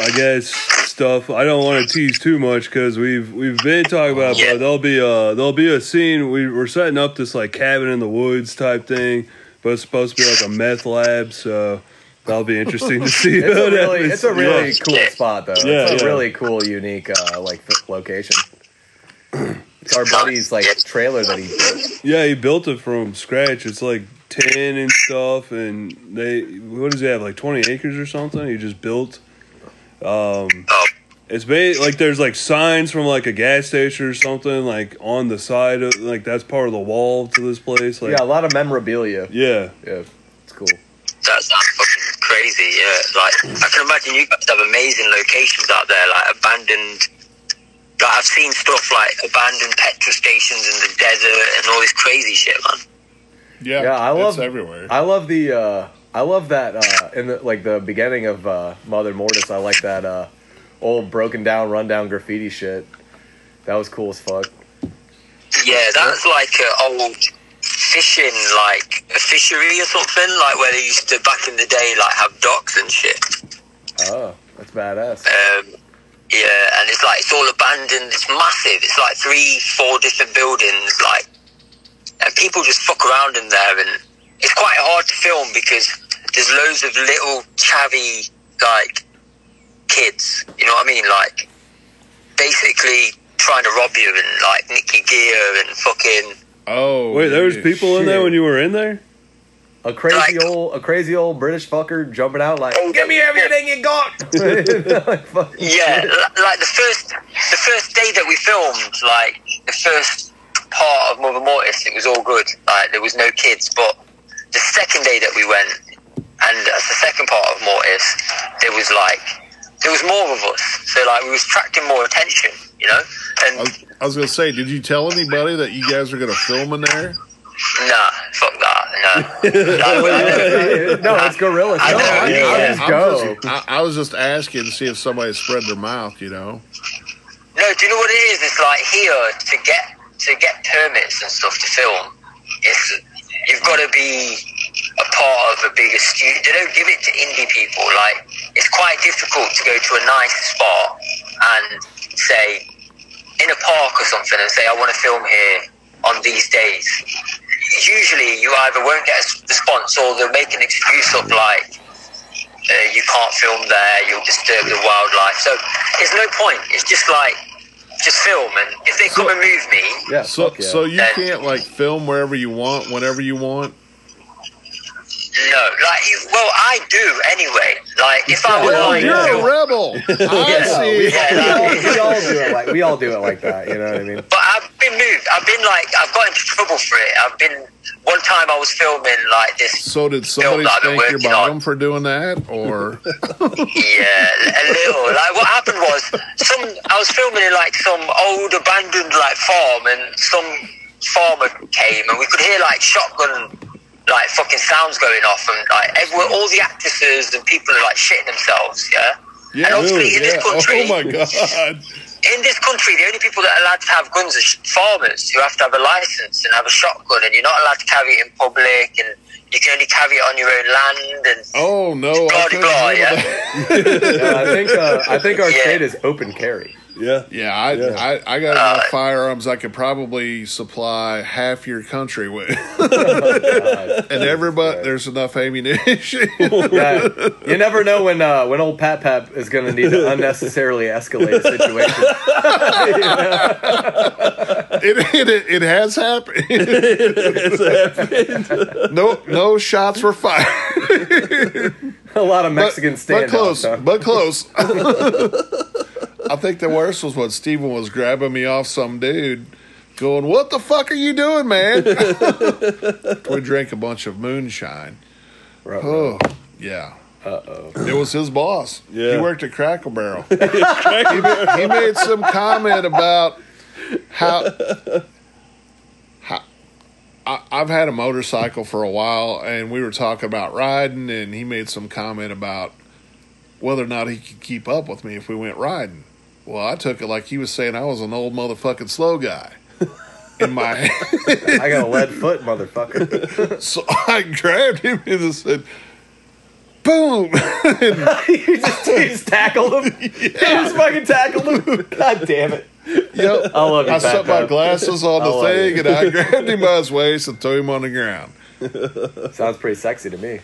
B: I guess stuff. I don't want to tease too much because we've we've been talking about. it, But there'll be a there'll be a scene. We we're setting up this like cabin in the woods type thing, but it's supposed to be like a meth lab. So that'll be interesting to see.
A: It's a really, it's a really
B: Yeah.
A: cool spot though.
B: Yeah,
A: it's a
B: yeah.
A: really cool, unique, uh, like location. It's our buddy's like trailer that he built.
B: Yeah, he built it from scratch. It's like tin and stuff, and they what does he have like twenty acres or something? He just built. Um,
D: Oh,
B: it's made like there's like signs from like a gas station or something like on the side of like that's part of the wall to this place. Like
A: Yeah, a lot of memorabilia.
B: yeah,
A: Yeah, it's cool.
D: that sounds fucking crazy. Yeah, like I can imagine you guys have amazing locations out there, like abandoned. Like I've seen stuff like abandoned petrol stations in the desert and all this crazy shit, man.
C: Yeah,
A: Yeah, I love-
C: it's everywhere.
A: I love the. Uh, I love that uh, in the like the beginning of uh, Mother Mortis. I like that uh, old broken down, rundown graffiti shit. That was cool as fuck.
D: Yeah, that's like an old fishing, like a fishery or something, like where they used to back in the day, like have docks and shit.
A: Oh, that's badass.
D: Um, yeah, and it's like it's all abandoned. It's massive. It's like three, four different buildings, like, and people just fuck around in there, and it's quite hard to film because there's loads of little chavvy like kids. You know what I mean? Like, basically trying to rob you and like nick your gear and fucking.
C: oh,
B: wait, there was
C: yeah.
B: people in there when you were in there.
A: A crazy
D: Like-
A: old, a crazy old British fucker jumping out like, oh, "Give me everything you got!"
D: Yeah, like the first the first day that we filmed, like the first part of Mother Mortis, it was all good. Like there was no kids, but the second day that we went, and as the second part of Mortis, there was like there was more of us. So like we was attracting more attention, you know.
C: I
D: And
C: was, I was gonna say, did you tell anybody that you guys are gonna film in there?
D: nah, fuck that. No, no,
A: no, it's gorillas.
D: I
A: No, I,
D: yeah.
A: I just
C: I'm
A: go.
C: just- I, I was just asking to see if somebody spread their mouth. You know,
D: No, do you know what it is? It's like here to get to get permits and stuff to film. It's you've got to be a part of a bigger studio. They don't give it to indie people. Like it's quite difficult to go to a nice spot and say in a park or something and say I want to film here on these days. Usually, you either won't get a response or they'll make an excuse of like uh, you can't film there, you'll disturb the wildlife. So there's no point. It's just like just film, and if they come and move me,
A: Yeah,
C: so
A: yeah.
C: so you
D: And-
C: can't like film wherever you want, whenever you want.
D: No. Like, you- well, I do anyway. Like, if I was
C: Well,
D: like,
C: you're a rebel. I
D: Yeah,
C: see.
A: we,
D: Yeah,
A: we all, we all do it like we all do it like that. You know what I mean?
D: but I've been moved. I've been like, I've got into trouble for it. I've been one time I was filming like this.
C: So did somebody
D: Film that I've
C: spank your
D: working
C: bottom
D: on.
C: for doing that, or
D: Yeah, a little. Like what happened was, some I was filming in like some old abandoned like farm, and some farmer came, and we could hear like shotgun. Like fucking sounds going off, and like everyone, all the actresses and people are like shitting themselves. Yeah,
C: yeah,
D: And obviously in this
C: yeah.
D: country-
C: Oh my god!
D: in this country, the only people that are allowed to have guns are farmers who have to have a license and have a shotgun, and you're not allowed to carry it in public, and you can only carry it on your own land. And
C: Oh no! I
D: Blah, blah, yeah.
A: Yeah, I think uh, I think our
D: Yeah.
A: state is open carry.
B: Yeah.
C: Yeah, I,
B: Yeah.
C: I, I got
D: Uh,
C: enough firearms I could probably supply half your country with,
A: God.
C: and everybody there's enough ammunition.
A: Yeah, you never know when uh, when old Pat Pat is going to need to unnecessarily escalate a situation.
C: it, it it has happened. no no shots were fired.
A: a lot of Mexican
C: but,
A: standoffs.
C: but close,
A: huh?
C: but close. I think the worst was when Steven was grabbing me off some dude, going, "What the fuck are you doing, man?" we drank a bunch of moonshine. Oh, yeah.
A: Uh oh.
C: It was his boss.
B: Yeah.
C: He worked at Cracker Barrel. he, he made some comment about how, how I, I've had a motorcycle for a while, and we were talking about riding, and he made some comment about whether or not he could keep up with me if we went riding. Well, I took it like he was saying I was an old motherfucking slow guy. In my
A: I got a lead foot, motherfucker.
C: so I grabbed him and just said, "Boom!"
A: you, just, you just tackled him. You just fucking tackled him. God damn it.
C: Yep.
A: I love you,
C: I
A: Pat
C: set my glasses on the thing and I grabbed him by his waist and threw him on the ground.
A: Sounds pretty sexy to me.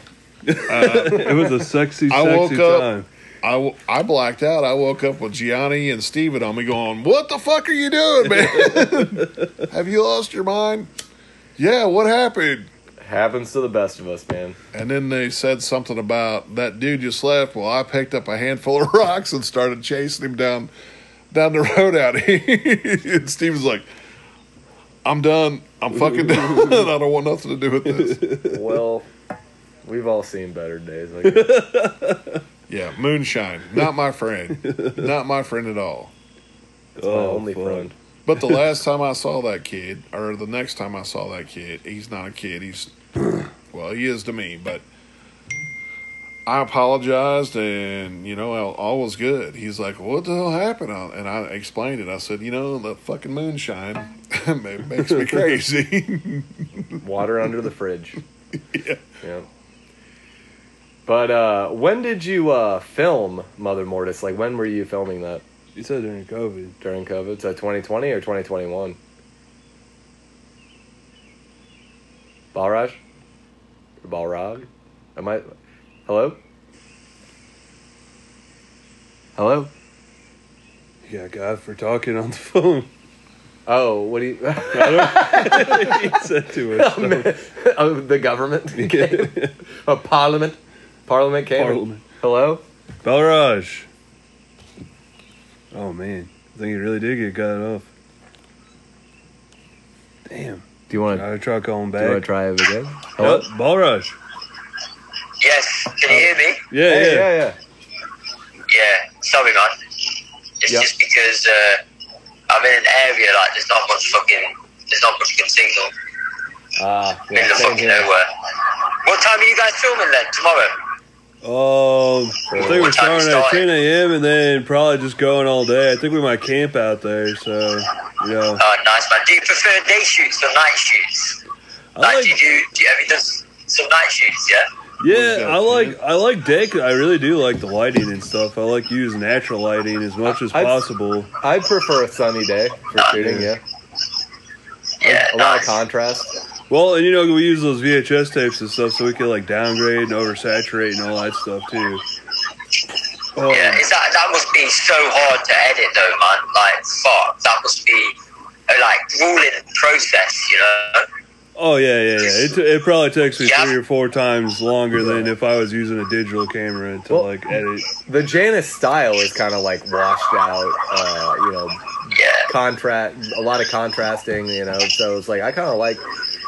B: Uh, it was a sexy,
C: I woke
B: sexy
C: up-
B: time.
C: I, I blacked out. I woke up with Gianni and Steven on me going, What the fuck are you doing, man? Have you lost your mind? Yeah, what happened?
A: Happens to the best of us, man.
C: And then they said something about that dude just left. Well, I picked up a handful of rocks and started chasing him down down the road out here. and Steven's like, I'm done. I'm fucking done. I don't want nothing to do with this.
A: Well, we've all seen better days. I guess.
C: Yeah, moonshine. Not my friend. Not my friend at all.
A: It's my
B: Oh,
A: only
B: fuck.
A: friend.
C: But the last time I saw that kid, or the next time I saw that kid, he's not a kid. He's, well, he is to me, but I apologized and, you know, all, all was good. He's like, what the hell happened? And I explained it. I said, you know, the fucking moonshine makes me crazy.
A: Water under the fridge.
C: yeah.
A: Yeah. But uh, when did you uh, film Mother Mortis? Like, when were you filming that?
B: You said during COVID.
A: During COVID? So 2020 or 2021? Balraj? Or Balrog? Am I. Hello? Hello?
B: You got God for talking on the phone.
A: Oh, what do you.
B: he said to us.
A: oh, the government? oh, Parliament? Parliament came?
B: Parliament.
A: Hello?
B: Balraj. Oh man, I think he really did get cut off. Damn.
A: Do you want to
B: Gotta try calling
A: do you want to try it again? Hello?
B: Yep, Balraj.
D: yes, can you hear me?
B: Yeah,
A: Hey,
B: yeah.
A: yeah, yeah.
D: Yeah, sorry, man. It's
A: Yep.
D: just because uh, I'm in an area like there's not much fucking, there's not much good signal.
A: Ah, yeah,
D: middle of fucking
A: here.
D: nowhere. What time are you guys filming then? Tomorrow?
B: Um, I think we're
D: What time you
B: starting at 10 a.m. and then probably just going all day. I think we might camp out there. So, you know,
D: Oh, nice, man. Do you prefer day shoots or night shoots?
B: I
D: Like,
B: like,
D: do you do, do you, have you done some night shoots, yeah?
B: yeah, I like, I like deck. I really do like the lighting and stuff. I like use natural lighting as much as
A: I'd-
B: possible.
A: I'd prefer a sunny day for shooting, yeah.
D: Yeah,
A: A lot of contrast.
B: Well, and you know, we use those VHS tapes and stuff, so we can like downgrade and oversaturate and all that stuff too. Oh,
D: Yeah, is that that must be so hard to edit though, man. Like, fuck, that must be a like grueling process, you know?
B: Oh yeah, yeah, yeah. It, it probably takes me
D: Yeah.
B: three or four times longer than if I was using a digital camera to
A: Well-
B: like edit.
A: The Janus style is kind of like washed out, uh, you know,
D: Yeah.
A: contrast, a lot of contrasting. You know, so it's like I kind of like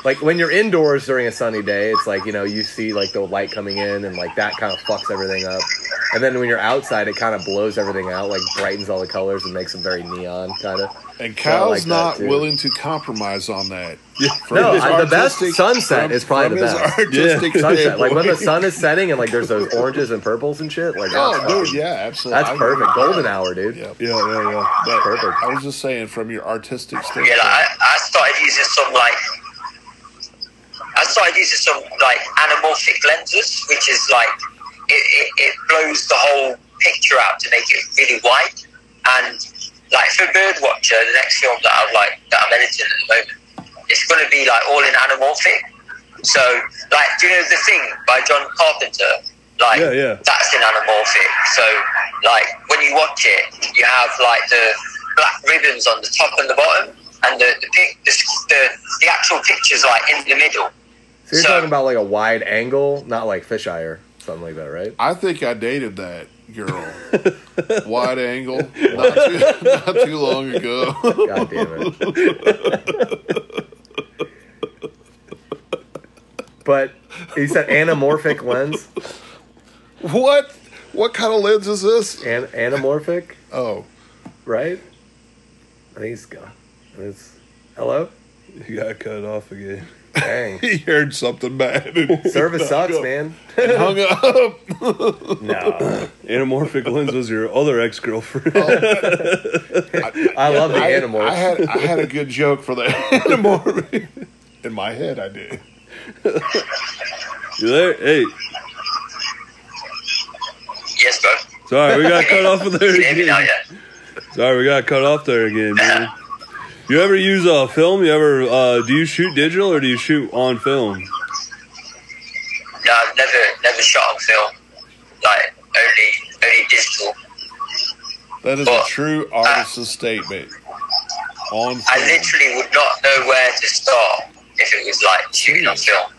A: like when you're indoors during a sunny day, it's like you know you see like the light coming in and like that kind of fucks everything up. And then when you're outside, it kind of blows everything out, like brightens all the colors and makes them very neon kind of.
C: And
A: Yeah,
C: Kyle's
A: like
C: not willing to compromise on that. From
A: No, I- the best sunset
C: from-
A: is probably the best.
C: artistic
A: Sunset, like when the sun is setting and like there's those oranges and purples and shit. Like
C: Oh,
A: that's,
C: dude,
A: fucking-
C: yeah, absolutely.
A: that's
C: I
A: perfect.
C: with
A: Golden
C: that.
A: hour, dude.
C: Yeah,
B: Yeah, yeah, yeah.
C: but
A: Perfect.
C: I was just saying, from your artistic standpoint.
D: Yeah, like, I, I started using some like I started using some like anamorphic lenses, which is like it, it, it blows the whole picture out to make it really wide. And like for Birdwatcher, the next film that I'm like that I'm editing at the moment, it's going to be like all in anamorphic. So like, do you know the thing by John Carpenter? Like
B: Yeah, yeah.
D: that's in anamorphic. So like when you watch it, you have like the black ribbons on the top and the bottom, and the the pic, the, the, the actual picture's like in the middle.
A: So you're
D: So-
A: talking about like a wide angle, not like fisheye or something like that, right?
C: I think I dated that girl. Wide angle, not too, not too long ago.
A: God damn it. but he said anamorphic lens.
C: what? What kind of lens is this?
A: An- anamorphic,
C: Oh,
A: right? I think he's gone. It's hello.
B: You got cut off again.
A: Dang,
C: he heard something bad.
A: service sucks,
C: up.
A: man.
C: Hung up.
A: no,
B: Anamorphic lens was your other ex girlfriend. Oh.
A: I love the
C: I,
A: animals.
C: I had I had a good joke for the anamorphic. In my head, I did.
B: you there? Hey,
D: Yes, bro.
B: sorry, we got cut off of there
D: Can you hear me now?
B: again. Sorry, we got cut off there again, man. You ever use a uh, film? You ever uh, do you shoot digital or do you shoot on film?
D: No, I've never never shot on film. Like only only digital.
C: That is a true artist's statement. On film.
D: I literally would not know where to start if it was like shooting on film.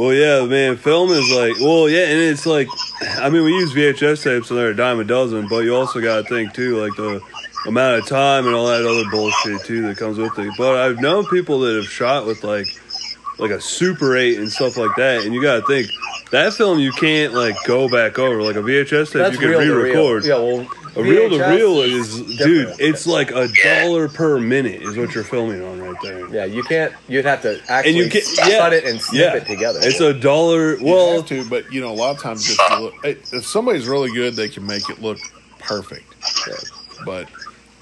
B: Well, yeah, man. Film is like, well, yeah, and it's like, I mean, we use VHS tapes and they're a dime a dozen, but you also got to think too, like the amount of time and all that other bullshit too that comes with it. But I've known people that have shot with like, like a Super Eight and stuff like that, and you got to think that film you can't like go back over. Like a VHS tape, you can
A: real
B: re-record.
A: Yeah, well,
B: A reel to reel is, dude,
A: different.
B: it's like a dollar per minute is what you're filming on right there.
A: Yeah, you can't. You'd have to actually and
B: you can't-
A: cut it and snip
B: Yeah,
A: it together.
B: it's a dollar.
C: You
B: Well,
C: have to, but you know, a lot of times if, you look, if somebody's really good, they can make it look perfect. But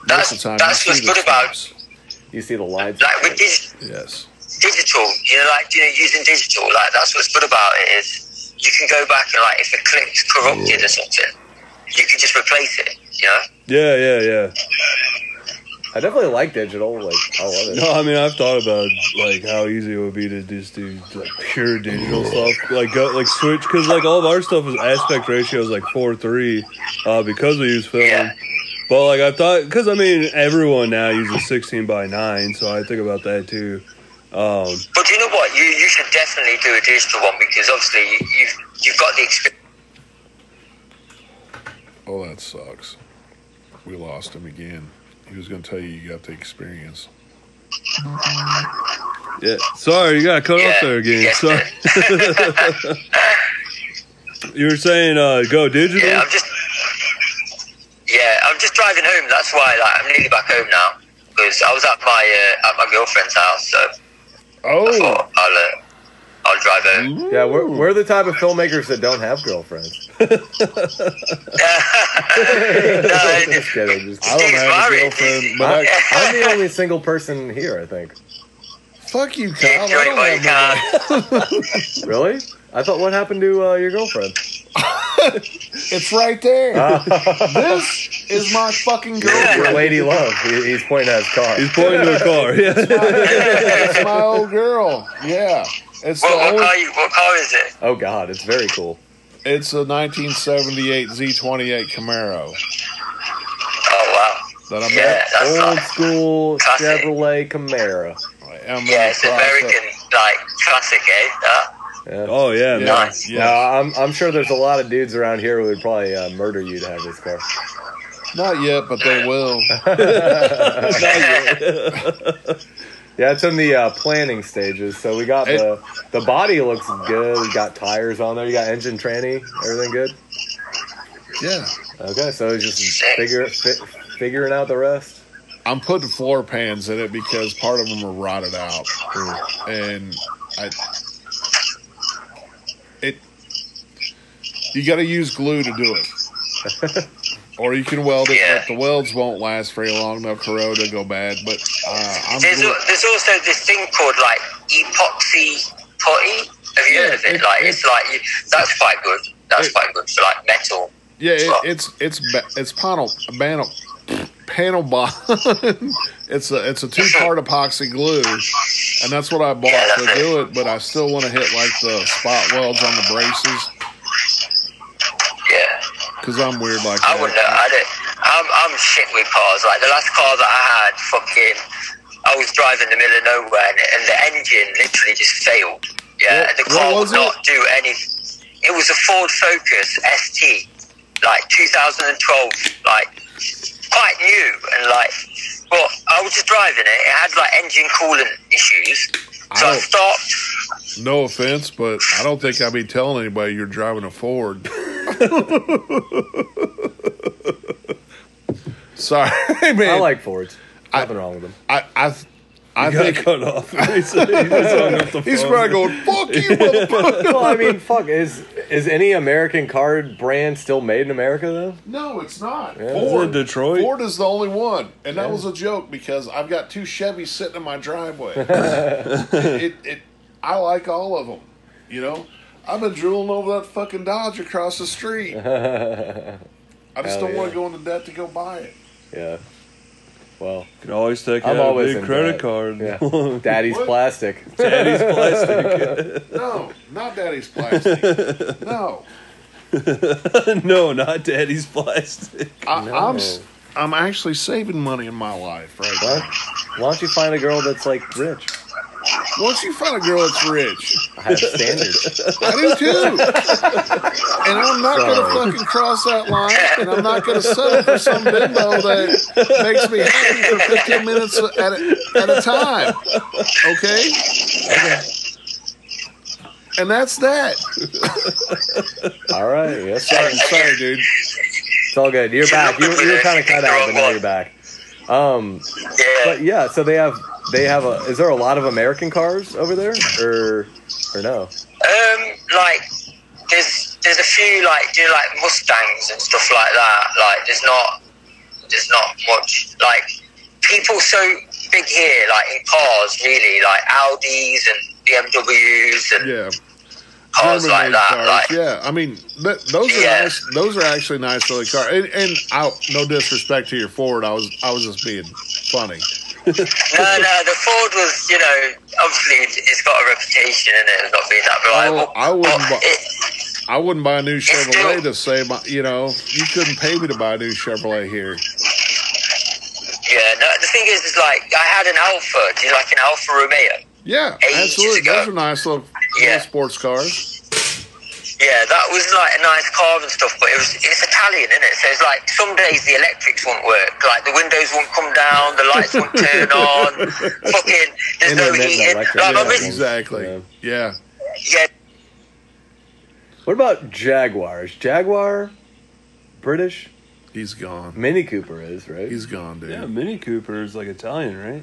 C: most
D: That's-
C: of the time,
D: that's
C: you
D: what's
C: the
D: good about-
A: you see the lines.
D: Like with dig-
C: Yes.
D: digital, you know, like you know, using digital, like that's what's good about it is you can go back and like if a clip's corrupted or something, you can just replace it. You know.
B: yeah, yeah, yeah.
A: I definitely like digital. Like I love it.
B: No, I mean I've thought about like how easy it would be to just do like pure digital stuff, like go like switch because like all of our stuff is aspect ratio is like four three, uh, because we use film.
D: Yeah.
B: But like I thought, because I mean everyone now uses sixteen by nine, so I think about that too. Um,
D: But you know what? You you should definitely do a digital one because obviously you, you've you've got the experience.
C: Oh, that sucks. We lost him again. He was going to tell you you got the experience.
B: yeah, sorry, you got cut
D: Yeah,
B: off there again.
D: yes,
B: Sorry. you were saying uh, go digital.
D: Yeah, I'm just yeah, I'm just driving home. That's why like I'm nearly back home now because I was at my uh, at my girlfriend's house, so I
C: Oh,
D: thought I'll uh, I'll drive home.
A: Yeah, we're, we're the type of filmmakers that don't have girlfriends.
D: no,
A: Just kidding. Just
C: I don't
D: Steve's
C: have a
D: married.
C: girlfriend, but
A: I,
C: I,
A: I'm the only single person here. I think.
C: fuck you, Kyle. I
D: Enjoy it
C: don't
D: while you
C: have.
A: Really? I thought what happened to uh, your girlfriend?
C: It's right there. this is my fucking
A: Your
C: girlfriend.
A: lady love. He, he's pointing at his car.
B: He's pointing to a car. Yeah.
C: It's my old girl. Yeah. It's the
D: What, what
C: only,
D: car? You, what car is it?
A: Oh God, it's very cool.
C: It's a 1978 Z28 Camaro
D: Oh wow.
C: that I'm
D: Yeah, that's
A: Old
D: like,
A: school
D: Classic.
A: Chevrolet Camaro.
C: I'm in
D: yeah,
C: the
D: it's
C: process-
D: American like classic, eh? That.
A: Yeah.
B: Oh yeah,
C: Yeah.
D: Nice.
C: yeah.
A: I'm I'm sure there's a lot of dudes around here who would probably uh, murder you to have this car.
C: Not yet, but they will.
A: Yeah, it's in the uh, planning stages. So we got the the body looks good. We got tires on there. You got engine tranny. Everything good.
C: Yeah.
A: Okay, so it's just figure fi- figuring out the rest.
C: I'm putting floor pans in it because part of them are rotted out, and I you got to use glue to do it, or you can weld it.
D: Yeah.
C: But the welds won't last very long; they'll corrode, they'll go bad. But uh, I'm
D: There's, al- there's also this thing called like epoxy putty. Have you
C: Yeah,
D: heard of it?
C: it-
D: like
C: it-
D: it's like you, that's quite good. That's
C: It-
D: quite good for like metal.
C: yeah, it, it's it's it's panel panel panel bond. it's a it's a two part epoxy glue, and that's what I bought
D: Yeah,
C: to do it. But I still want to hit like the spot welds on the braces. Because I'm weird like
D: I
C: that.
D: wouldn't. know. I don't. I'm, I'm shit with cars. Like the last car that I had, fucking, I was driving in the middle of nowhere, and, and the engine literally just failed. Yeah,
C: What-
D: and the car would
C: it?
D: not do any. It was a Ford Focus ST, like 2012, like quite new, and like, but I was just driving it. It had like engine coolant issues, so I stopped.
C: No offense, but I don't think I'd be telling anybody you're driving a Ford. Sorry, man.
A: I like Fords.
C: I-
A: Nothing wrong with them.
C: I I, I
B: got
C: think
B: cut off. he said he just hung up the
C: he's
B: phone.
C: probably going, "Fuck you, motherfucker."
A: well, I mean, fuck. Is is any American card brand still made in America though?
C: No, it's not.
A: Yeah.
B: Is it
C: Ford.
B: Detroit?
C: Ford is the only one, and that
A: Yeah.
C: was a joke because I've got two Chevys sitting in my driveway. it, it, it, I like all of them. You know, I've been drooling over that fucking Dodge across the street. I just
A: Hell
C: don't want to go into debt to go buy it.
A: Yeah. Well,
B: Can always take
A: I'm
B: out a
A: always
B: big
A: in
B: credit
A: debt.
B: card.
A: yeah. Daddy's
C: What?
A: plastic.
B: Daddy's plastic.
C: No, not Daddy's plastic. No,
B: no, not daddy's plastic.
C: I,
A: No.
C: I'm s- I'm actually saving money in my life right
A: What?
C: now.
A: Why don't you find a girl that's like rich?
C: Once you find a girl that's rich,
A: I have standards.
C: I do too. And I'm not gonna fucking cross that line, and I'm not gonna settle for some bimbo that makes me happy for 15 minutes at a, at a time. Okay? And that's that.
A: All right. Yes,
C: Sorry,
A: sir.
C: sorry, dude.
A: It's all good. You're back. You, you were kind of cut out, but now you're back. Um,
D: Yeah.
A: but yeah. So they have they have a. Is there a lot of American cars over there, or or no?
D: Um, like there's there's a few like do you know, like Mustangs and stuff like that. Like there's not there's not much like people so big here like in cars really like Audis and BMWs and
C: Yeah.
D: cars like that.
C: cars.
D: Like
C: Yeah, I mean, th- those are
D: Yeah.
C: nice. Those are actually nice little cars. And, and I, no disrespect to your Ford, I was I was just being funny.
D: No, no, the Ford was you know obviously it's got a reputation in it of not being that reliable.
C: I wouldn't
D: but
C: bu-
D: it,
C: I wouldn't buy a new
D: still-
C: Chevrolet to save my. You know, you couldn't pay me to buy a new Chevrolet here.
D: yeah, no, the thing is, is like I had an Alfa. Do you like an Alfa Romeo?
C: Yeah, absolutely. Those are nice little,
D: Yeah.
C: little sports cars.
D: Yeah, that was like a nice car and stuff, but it was it's Italian, isn't it? So it's like some days the electrics won't work, like the windows won't come down, the lights won't turn on, fucking there's no
A: Internet and
D: heating.
A: electric,
D: Like,
A: yeah.
D: mis-
C: Exactly.
A: Yeah.
C: Yeah.
D: yeah,
A: What about Jaguars? Jaguar, British
C: He's gone.
A: Mini Cooper is right.
C: He's gone, dude.
B: Yeah,
C: Yeah,
B: Mini Cooper is like Italian, right?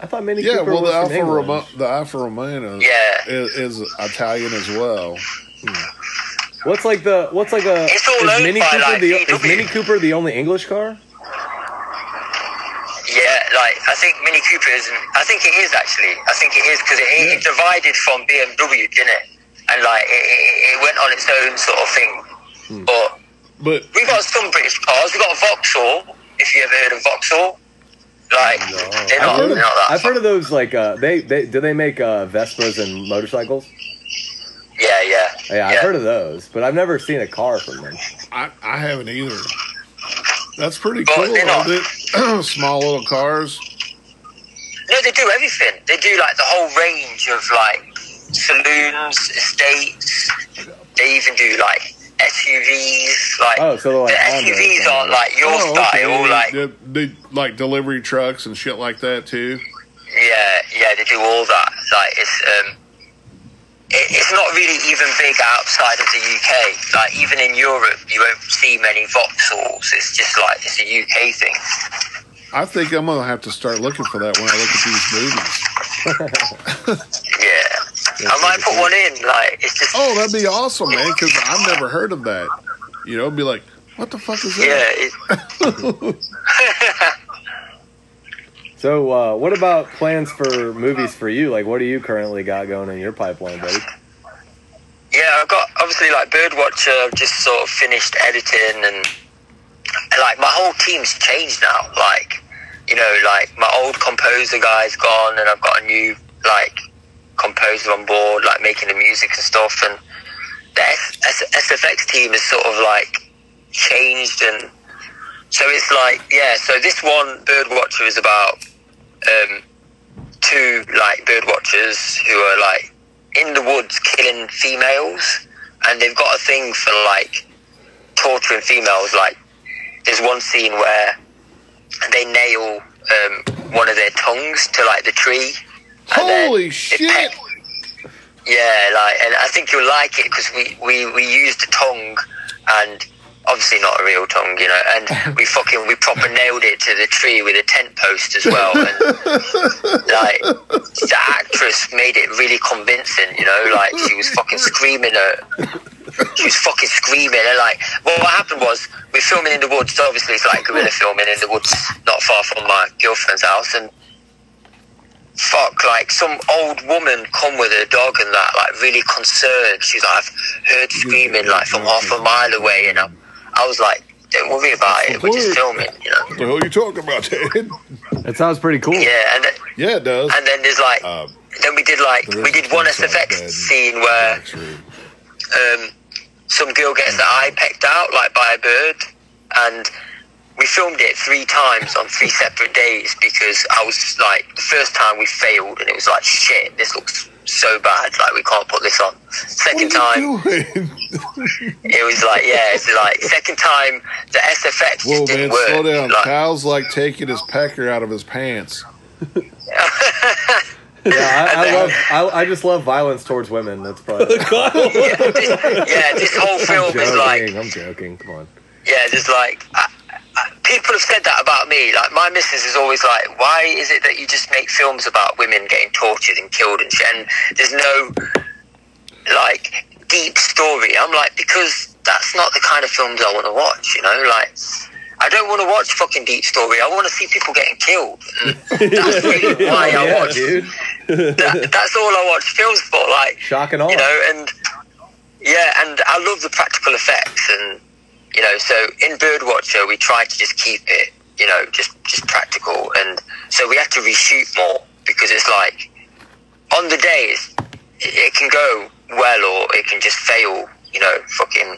A: I thought Mini Cooper Yeah,
C: well,
A: was
C: the
A: from
C: Alfa
A: England.
C: Romeo, the Alfa Romeo
D: yeah.
C: is, is Italian as well.
A: What's like the what's like a
D: It's all
A: is Mini Cooper
D: like,
A: the is Mini Cooper the only English car?
D: Yeah, like I think Mini Cooper is. I think it is actually. I think it is because it, it, it divided from BMW, didn't it? And like it, it, it went on its own sort of thing.
A: Hmm.
D: But
C: But
D: we got some British cars. We got a Vauxhall. If you ever heard of Vauxhall, like they're
A: I've
D: not,
A: heard, of,
D: not that.
A: I've heard of those like uh they they do they make uh Vespas and motorcycles?
D: Yeah, yeah,
A: Yeah, I've heard of those, but I've never seen a car from them.
C: I, I haven't either. That's pretty
D: But
C: cool.
D: they're not-
C: it? Small little cars.
D: No, they do everything. They do like the whole range of like saloons, estates. They even do like SUVs. Like,
A: Oh, so like
D: the
A: Honda
D: SUVs aren't like your
C: Oh,
D: style.
C: okay.
D: Like,
C: They- they- like delivery trucks and shit like that too.
D: yeah, yeah, they do all that. Like, it's um, it, it's not really even big outside of the UK. Like, even in Europe, you won't see many Vauxhalls. It's just like it's a UK thing.
C: I think I'm gonna have to start looking for that when I look at these movies.
D: Yeah, I might put one in. Like, it's just
C: Oh, that'd be awesome, man! Because I've never heard of that. You know, be like, what the fuck is
D: yeah.
C: that?
D: It,
A: So, uh, what about plans for movies for you? Like, what do you currently got going in your pipeline, buddy?
D: Yeah, I've got obviously like Birdwatcher. I've just sort of finished editing, and, like my whole team's changed now. Like, you know, like my old composer guy's gone, and I've got a new like composer on board, like making the music and stuff. And the S- SFX team is sort of like changed, and so it's like yeah. So this one Birdwatcher is about um, two like birdwatchers who are like in the woods killing females, and they've got a thing for like torturing females. Like there's one scene where they nail um, one of their tongues to like the tree.
C: Holy shit!
D: peck- yeah, like, and I think you'll like it because we, we, we used a tongue and obviously not a real tongue, you know, and we fucking, we proper nailed it to the tree with a post as well. And like, the actress made it really convincing, you know, like she was fucking screaming at, she was fucking screaming and like, well, what happened was we're filming in the woods. So obviously it's like guerrilla filming in the woods, not far from my girlfriend's house. And fuck, like some old woman come with her dog and that, like really concerned. She's like, I've heard screaming like from half a mile away, and I, I was like, don't worry about it. We're just filming, you know.
C: What the hell are you talking about, Ted?
A: It sounds pretty cool.
D: Yeah, and then,
C: Yeah, it does.
D: and then there's like,
C: Uh,
D: then we did like we did one SFX scene where um, some girl gets her eye pecked out like by a bird, and we filmed it three times on three separate days because I was like the first time we failed and it was like shit this looks so bad like we can't put this on second time
C: what are you doing?
D: it was like yeah it's like second time the SFX just
C: Whoa,
D: didn't
C: man,
D: work
C: slow down.
D: Like-
C: Kyle's like taking his pecker out of his pants.
A: Yeah, I, I love. I, I just love violence towards women. That's probably.
D: yeah, this, yeah this whole
A: I'm
D: film is like.
A: I'm joking. Come on.
D: Yeah, just like I, I, people have said that about me. Like my missus is always like, "Why is it that you just make films about women getting tortured and killed and shit?" And there's no like deep story. I'm like, because that's not the kind of films I want to watch. You know, like I don't want to watch fucking deep story. I want to see people getting killed. And that's really why I
A: yeah,
D: watch.
A: dude.
D: That, that's all I watch films for. Like
A: Shock and awe.
D: you know, and yeah, and I love the practical effects, and you know, so in Birdwatcher we tried to just keep it, you know, just just practical, and so we had to reshoot more because it's like on the days it, it can go well or it can just fail, you know, fucking.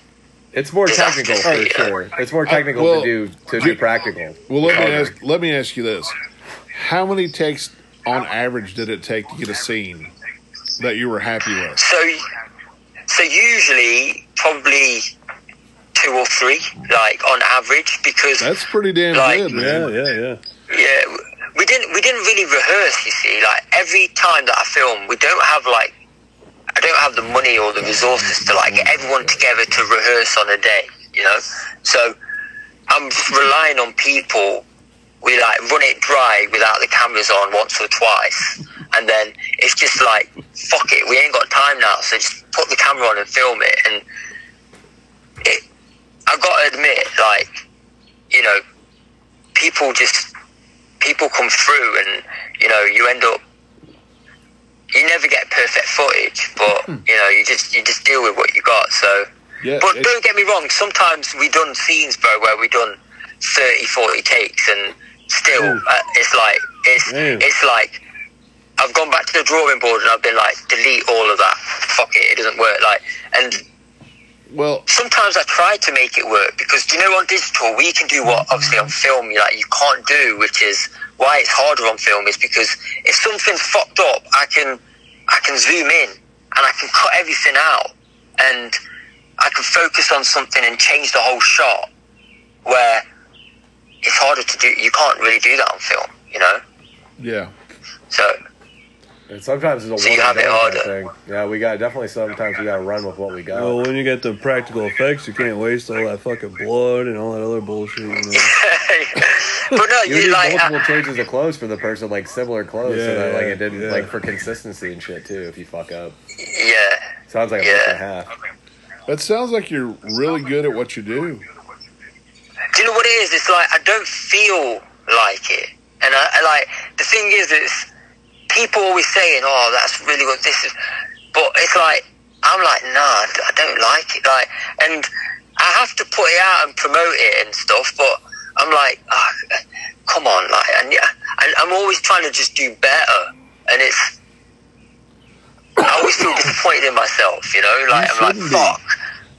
A: It's more technical for sure. It's more technical
C: well,
A: to do to do practical.
C: Well, let me ask. Let me ask you this: How many takes on average did it take to get a scene that you were happy with?
D: So, so usually probably two or three, like on average, because
C: That's pretty damn
D: Like-
C: good,
B: Yeah,
C: man.
B: yeah, yeah.
D: Yeah, Yeah, we didn't we didn't really rehearse. You see, like every time that I film, we don't have like I don't have the money or the resources to like get everyone together to rehearse on a day. You know, so I'm relying on people. We like run it dry without the cameras on once or twice, and then it's just like fuck it. We ain't got time now, so just put the camera on and film it. And it, I got to admit, like you know, people just people come through and you know you end up you never get perfect footage but you know you just you just deal with what you got so.
C: Yeah,
D: but
C: it-
D: don't get me wrong sometimes we done scenes bro where we done 30 40 takes and still uh, it's like it's it's like I've gone back to the drawing board and I've been like delete all of that. Fuck it it doesn't work like and
C: Well,
D: sometimes I try to make it work because you know on digital we can do what obviously on film you like you can't do, which is why it's harder on film is because if something's fucked up, I can I can zoom in and I can cut everything out and I can focus on something and change the whole shot. Where it's harder to do. You can't really do that on film, you know.
C: Yeah.
D: So
A: And sometimes it's a
D: So
A: one
D: have
A: and done kind of
D: harder.
A: thing. Yeah, we got definitely sometimes we got to run with what we got.
B: Well, when you get the practical effects, you can't waste all that fucking blood and all that other bullshit. You know?
D: but no,
A: you
D: you
A: need
D: like
A: multiple
D: I,
A: changes of clothes for the person, like similar clothes, so that like it didn't
B: Yeah, yeah.
A: like for consistency and shit too. If you fuck up,
D: yeah.
A: sounds like a
D: Yeah.
A: and a half.
C: That sounds like you're really good at what you do.
D: Do you know what it is? It's like I don't feel like it, and I, I like the thing is, it's people always saying, "Oh, that's really good." This is, but it's like I'm like, nah, I don't like it. Like, and I have to put it out and promote it and stuff, but I'm like, ah, come on, like, and yeah, and I'm always trying to just do better, and it's. I always feel disappointed in myself, you know. Like
C: You
D: I'm like,
C: shouldn't be.
D: fuck.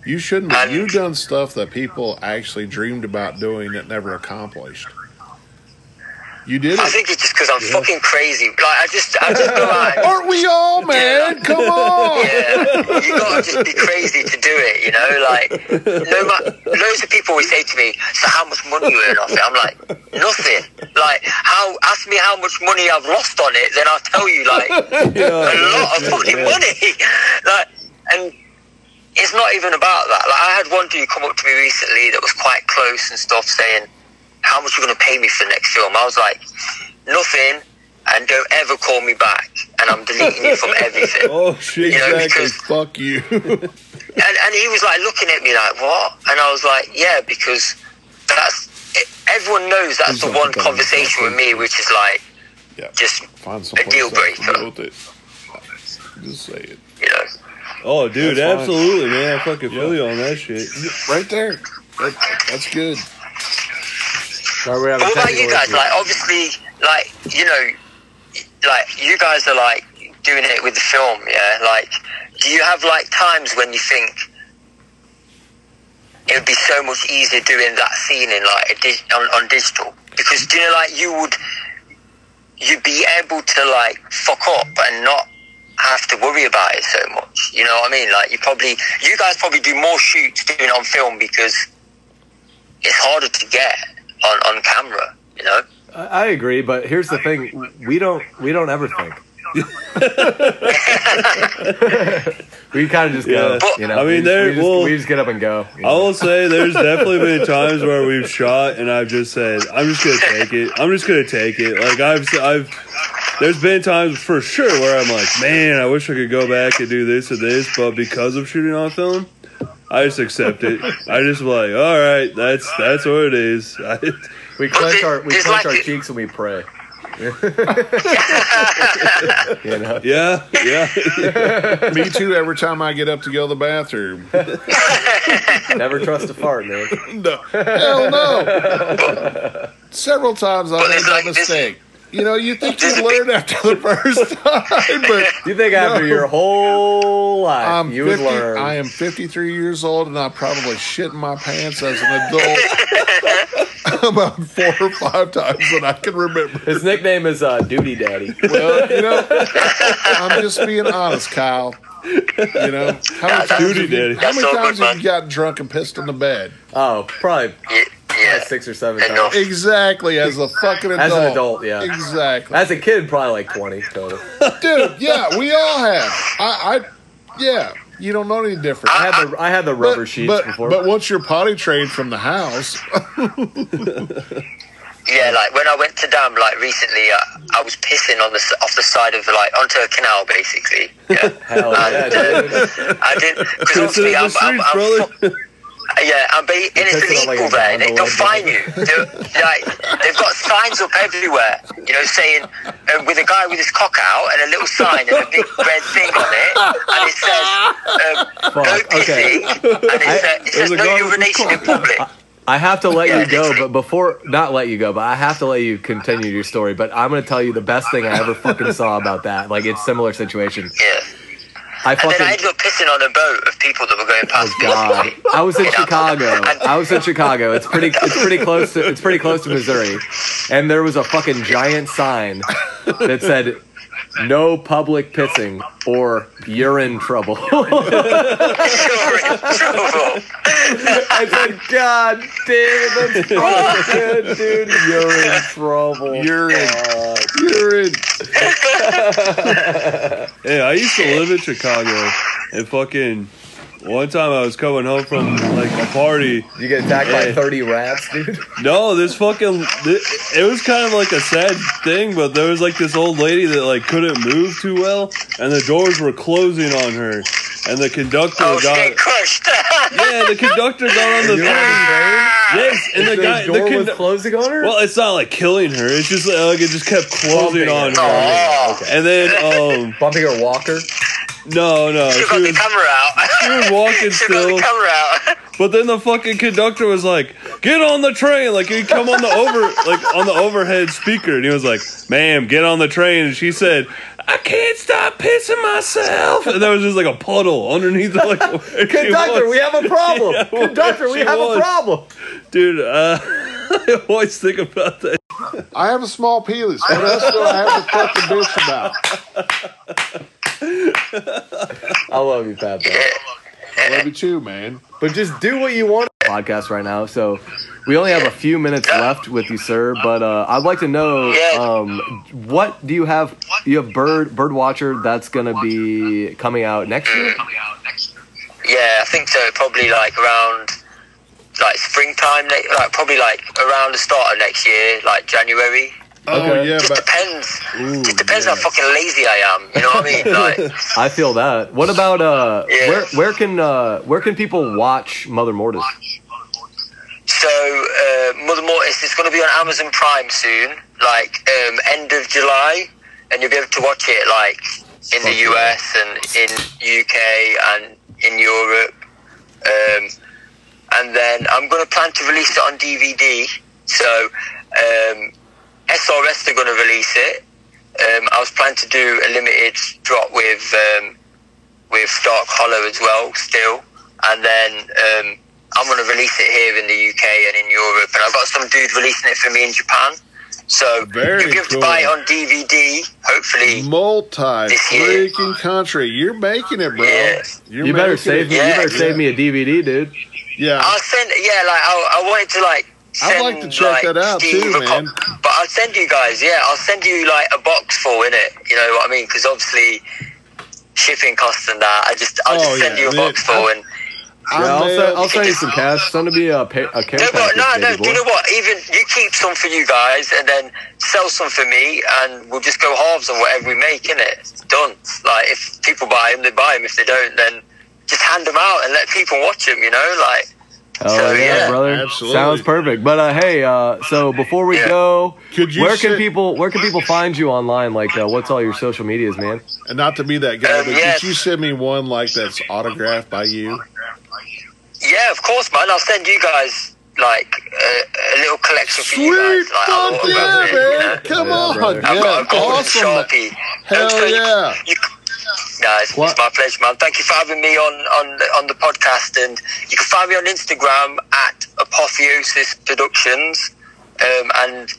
C: You shouldn't.
D: And-
C: You've done stuff that people actually dreamed about doing that never accomplished. You did
D: I think it's just because I'm fucking crazy. Like I just, I just go like,
C: Aren't we all, man? Come on.
D: yeah, you gotta just be crazy to do it, you know. Like, no matter, loads of people always say to me, "So how much money you earn off it?" I'm like, nothing. Like, how? Ask me how much money I've lost on it, then I'll tell you like a lot of fucking money. like, and it's not even about that. Like, I had one dude come up to me recently that was quite close and stuff, saying, "How much you gonna pay me for the next film?" I was like, "Nothing." And don't ever call me back, and I'm deleting you from everything.
B: Oh shit!
D: You know,
C: Exactly.
D: because
C: Fuck you.
D: and, and he was like looking at me like, what? And I was like, yeah, because that's, it, everyone knows that's the one conversation with me, which is like,
C: Yeah.
D: just,
C: Find some
D: deal breaker.
C: Just say it.
D: you know.
B: Oh, dude,
C: That's fine.
B: absolutely, man. I fucking feel you on that shit.
C: Right there. That, that's good.
D: But what about you guys? Like, obviously, like, you know, like, you guys are like doing it with the film, yeah? Like, do you have like times when you think it would be so much easier doing that scene in like dig- on, on digital? Because, do you know, like, you would, you'd be able to like fuck up and not have to worry about it so much. You know what I mean? Like, you probably, you guys probably do more shoots doing it on film because it's harder to get on, on camera, you know?
A: I I agree, but here's the thing: we don't we don't ever think. we kind of just go,
B: Yeah.
A: you know.
B: I mean,
A: we just,
B: there-
A: we just,
B: well-
A: we just get up and go.
B: I
A: know.
B: will say there's definitely been times where we've shot and I've just said I'm just gonna take it. I'm just gonna take it. Like I've I've there's been times for sure where I'm like, man, I wish I could go back and do this or this, but because of shooting on film, I just accept it. I just like, all right, that's that's what it is. I,
A: we clench
D: it-
A: our we clench
D: like
A: our
D: it-
A: cheeks and we pray. you know.
B: yeah, yeah.
C: Me too. Every time I get up to go to the bathroom.
A: Never trust a fart, man.
C: No, hell no. Several times I've made
D: it's
C: that
D: like this-
C: mistake. You know, you think you
D: a
C: learn after the first time, but
A: You think after
C: No.
A: your whole life
C: I'm
A: you
C: 50,
A: would learn?
C: I am 53 years old, and I probably shit in my pants as an adult about four or five times that I can remember.
A: His nickname is uh, Duty Daddy.
C: Well, you know, I'm just being honest, Kyle. You know, how many times,
B: Duty
C: have you,
B: daddy.
C: how many
D: so
C: times
D: good,
C: have you gotten drunk and pissed in the bed?
A: Oh, probably
D: Yeah, yeah.
A: six or seven times.
C: Exactly, as a fucking adult.
A: As an adult, yeah.
C: Exactly.
A: As a kid, probably like twenty total.
C: Dude, yeah, we all have. I, I yeah, you don't know any different.
A: I had the I had the
C: But-
A: rubber sheets
C: but,
A: before.
C: But once you're potty trained from the house,
D: Yeah, like when I went to Dam, like recently, uh, I was pissing on the off the side of like onto a canal, basically. Yeah,
A: Hell yeah,
D: And, uh,
A: dude.
D: I didn't because obviously I'm, I'm, I'm fu- yeah, I'm be, and it's
A: pissing on, like,
D: illegal there. They, they'll
A: gondola.
D: fine you. They're, like they've got signs up everywhere, you know, saying uh, with a guy with his cock out and a little sign and a big red thing on it, and it says um, no
A: Fuck, okay.
D: pissing, and it, sa- it says no
B: guy with his
D: urination in public.
A: I have to let
D: Yeah,
A: you go, but before not let you go, but I have to let you continue your story. But I'm gonna tell you the best thing I ever fucking saw about that. Like it's similar situation.
D: Yeah.
A: I
D: And then I
A: fucking
D: ended up pissing on a boat of people that were going oh, past.
A: oh god. I was in? Chicago. I was in Chicago. It's pretty. It's pretty close to. It's pretty close to Missouri, and there was a fucking giant sign that said no public pissing or you're in trouble.
D: You're trouble.
A: I said, God damn it, that's good, dude. You're in trouble.
C: You're in. You're in.
B: Hey, I used to live in Chicago, and fucking one time I was coming home from like a party.
A: You get attacked by 30 rats, dude.
B: No, this fucking thi- it was kind of like a sad thing, but there was like this old lady that like couldn't move too well, and the doors were closing on her, and the conductor
D: Oh,
B: got
D: crushed.
B: yeah, the conductor got on the
A: You're
B: thing.
A: train?
B: Yes, and the
A: The
B: guy the
A: door was closing on her?
B: well, it's not like killing her. It's just like it just kept closing
A: Bumping
B: on
A: her.
B: her.
D: Oh.
B: And then um
A: Bumping her walker?
B: no no
D: She
B: she
D: got the camera out.
B: She was walking still.
D: the camera out.
B: But then the fucking conductor was like, "Get on the train!" Like he'd come on the over, like on the overhead speaker, and he was like, "Ma'am, get on the train." And she said, "I can't stop pissing myself." And there was just like a puddle underneath, like
A: Conductor, we have a problem.
B: Yeah,
A: Conductor, we have
B: was.
A: a problem.
B: dude. Uh, I always think about that.
C: I have a small penis. What else do I have to fucking bitch about?
A: I love you, Pat. though.
C: I love you too, man.
A: But just do what you want. Podcast right now, so we only have a few minutes left with you, sir. But uh, I'd like to know, um, what do you have? You have Bird Bird Watcher that's gonna be coming out next year.
D: Yeah, I think so. Probably like around like springtime, like probably like around the start of next year, like January.
C: Oh
A: Okay.
C: yeah,
D: Just
C: but
D: depends.
C: Ooh,
D: just depends
C: yeah.
D: how fucking lazy I am. You know what I mean? Like,
A: I feel that. What about uh,
D: Yeah.
A: where where can uh, where can people watch Mother Mortis?
D: so uh, Mother Mortis is going to be on Amazon Prime soon, like um, end of July, and you'll be able to watch it like in the
A: Fuck yeah.
D: US and in UK and in Europe. Um, and then I'm going to plan to release it on DVD. So um, SRS are going to release it. Um, I was planning to do a limited drop with um, with Dark Hollow as well, still, and then um, I'm going to release it here in the UK and in Europe. And I've got some dude releasing it for me in Japan. So
C: Very
D: you'll be able
C: cool.
D: to buy it on DVD, hopefully.
C: Multi freaking country. You're making it, bro.
D: Yeah.
C: You're
A: You better save
C: it.
A: me.
D: Yeah.
A: You better save me a DVD, dude.
C: Yeah,
D: I'll send. Yeah, like I, I wanted to like.
C: I'd like to check that out,
D: Steve
C: too,
D: a co-
C: man.
D: But I'll send you guys. Yeah, I'll send you like a box full in it. You know what I mean? Because obviously shipping costs and that. I just I'll
C: Oh,
D: just send
C: yeah,
D: you a
C: man.
D: box full and.
C: I
A: Yeah, I'll
C: may
A: send, I'll send you some cash. Send me a, pay, a care
D: No, but
A: package,
D: no, no.
A: baby
D: Do you know what? Even you keep some for you guys, and then sell some for me, and we'll just go halves on whatever we make. In it, done. Like if people buy them, they buy them. If they don't, then just hand them out and let people watch them. You know, like
A: Hell
D: So,
A: yeah,
D: yeah.
A: brother.
C: Absolutely.
A: Sounds perfect. But uh, hey, uh, so before we
D: Yeah.
A: go,
C: Could you
A: where can
C: sit-
A: people where can people find you online? Like, uh, what's all your social medias, man?
C: and not to be that guy,
D: Um,
C: but
D: yes.
C: could you send me one like that's autographed by you?
D: yeah, of course, man. I'll send you guys like a, a little collection for you
C: Sweet,
D: guys. Like,
C: fuck yeah,
D: it, you know?
C: man! Come
A: Yeah,
C: on,
A: brother.
C: yeah,
D: I've got golden
C: awesome.
D: sharpie.
C: Hell
D: So you-
C: yeah.
D: You, guys,
A: What?
D: it's my pleasure, man. Thank you for having me on on the, on the podcast, and you can find me on Instagram at Apotheosis Productions, um, and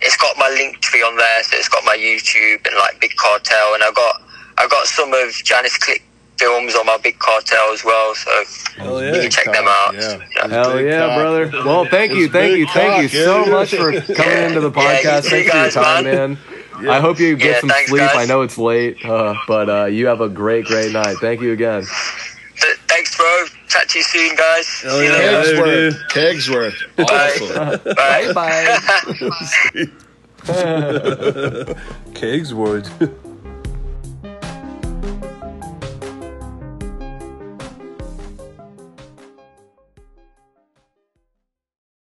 D: it's got my Linktree on there, so it's got my YouTube and like Big Cartel, and I got I got some of Janice Click films on my Big Cartel as well, so
B: Hell
D: you
B: yeah.
D: can check them out.
C: Yeah.
D: Yeah.
A: Hell
C: Big
A: yeah,
C: cock.
A: brother. Well, thank you, thank
C: big
A: you, thank you so
C: yeah.
A: much for coming into the
D: Yeah, you
A: podcast.
D: too,
A: Thanks for your
D: guys,
A: time,
D: man.
A: Man. I hope you get
D: Yeah,
A: some
D: thanks,
A: sleep.
D: guys.
A: I know it's late, uh, but uh, you have a great, great night. Thank you again.
D: Th- Thanks, bro. Chat to you soon, guys.
B: Hell
D: See you
B: yeah.
D: later.
C: Kegsworth. Kegsworth. Awesome.
D: Bye.
A: Bye.
B: Kegsworth.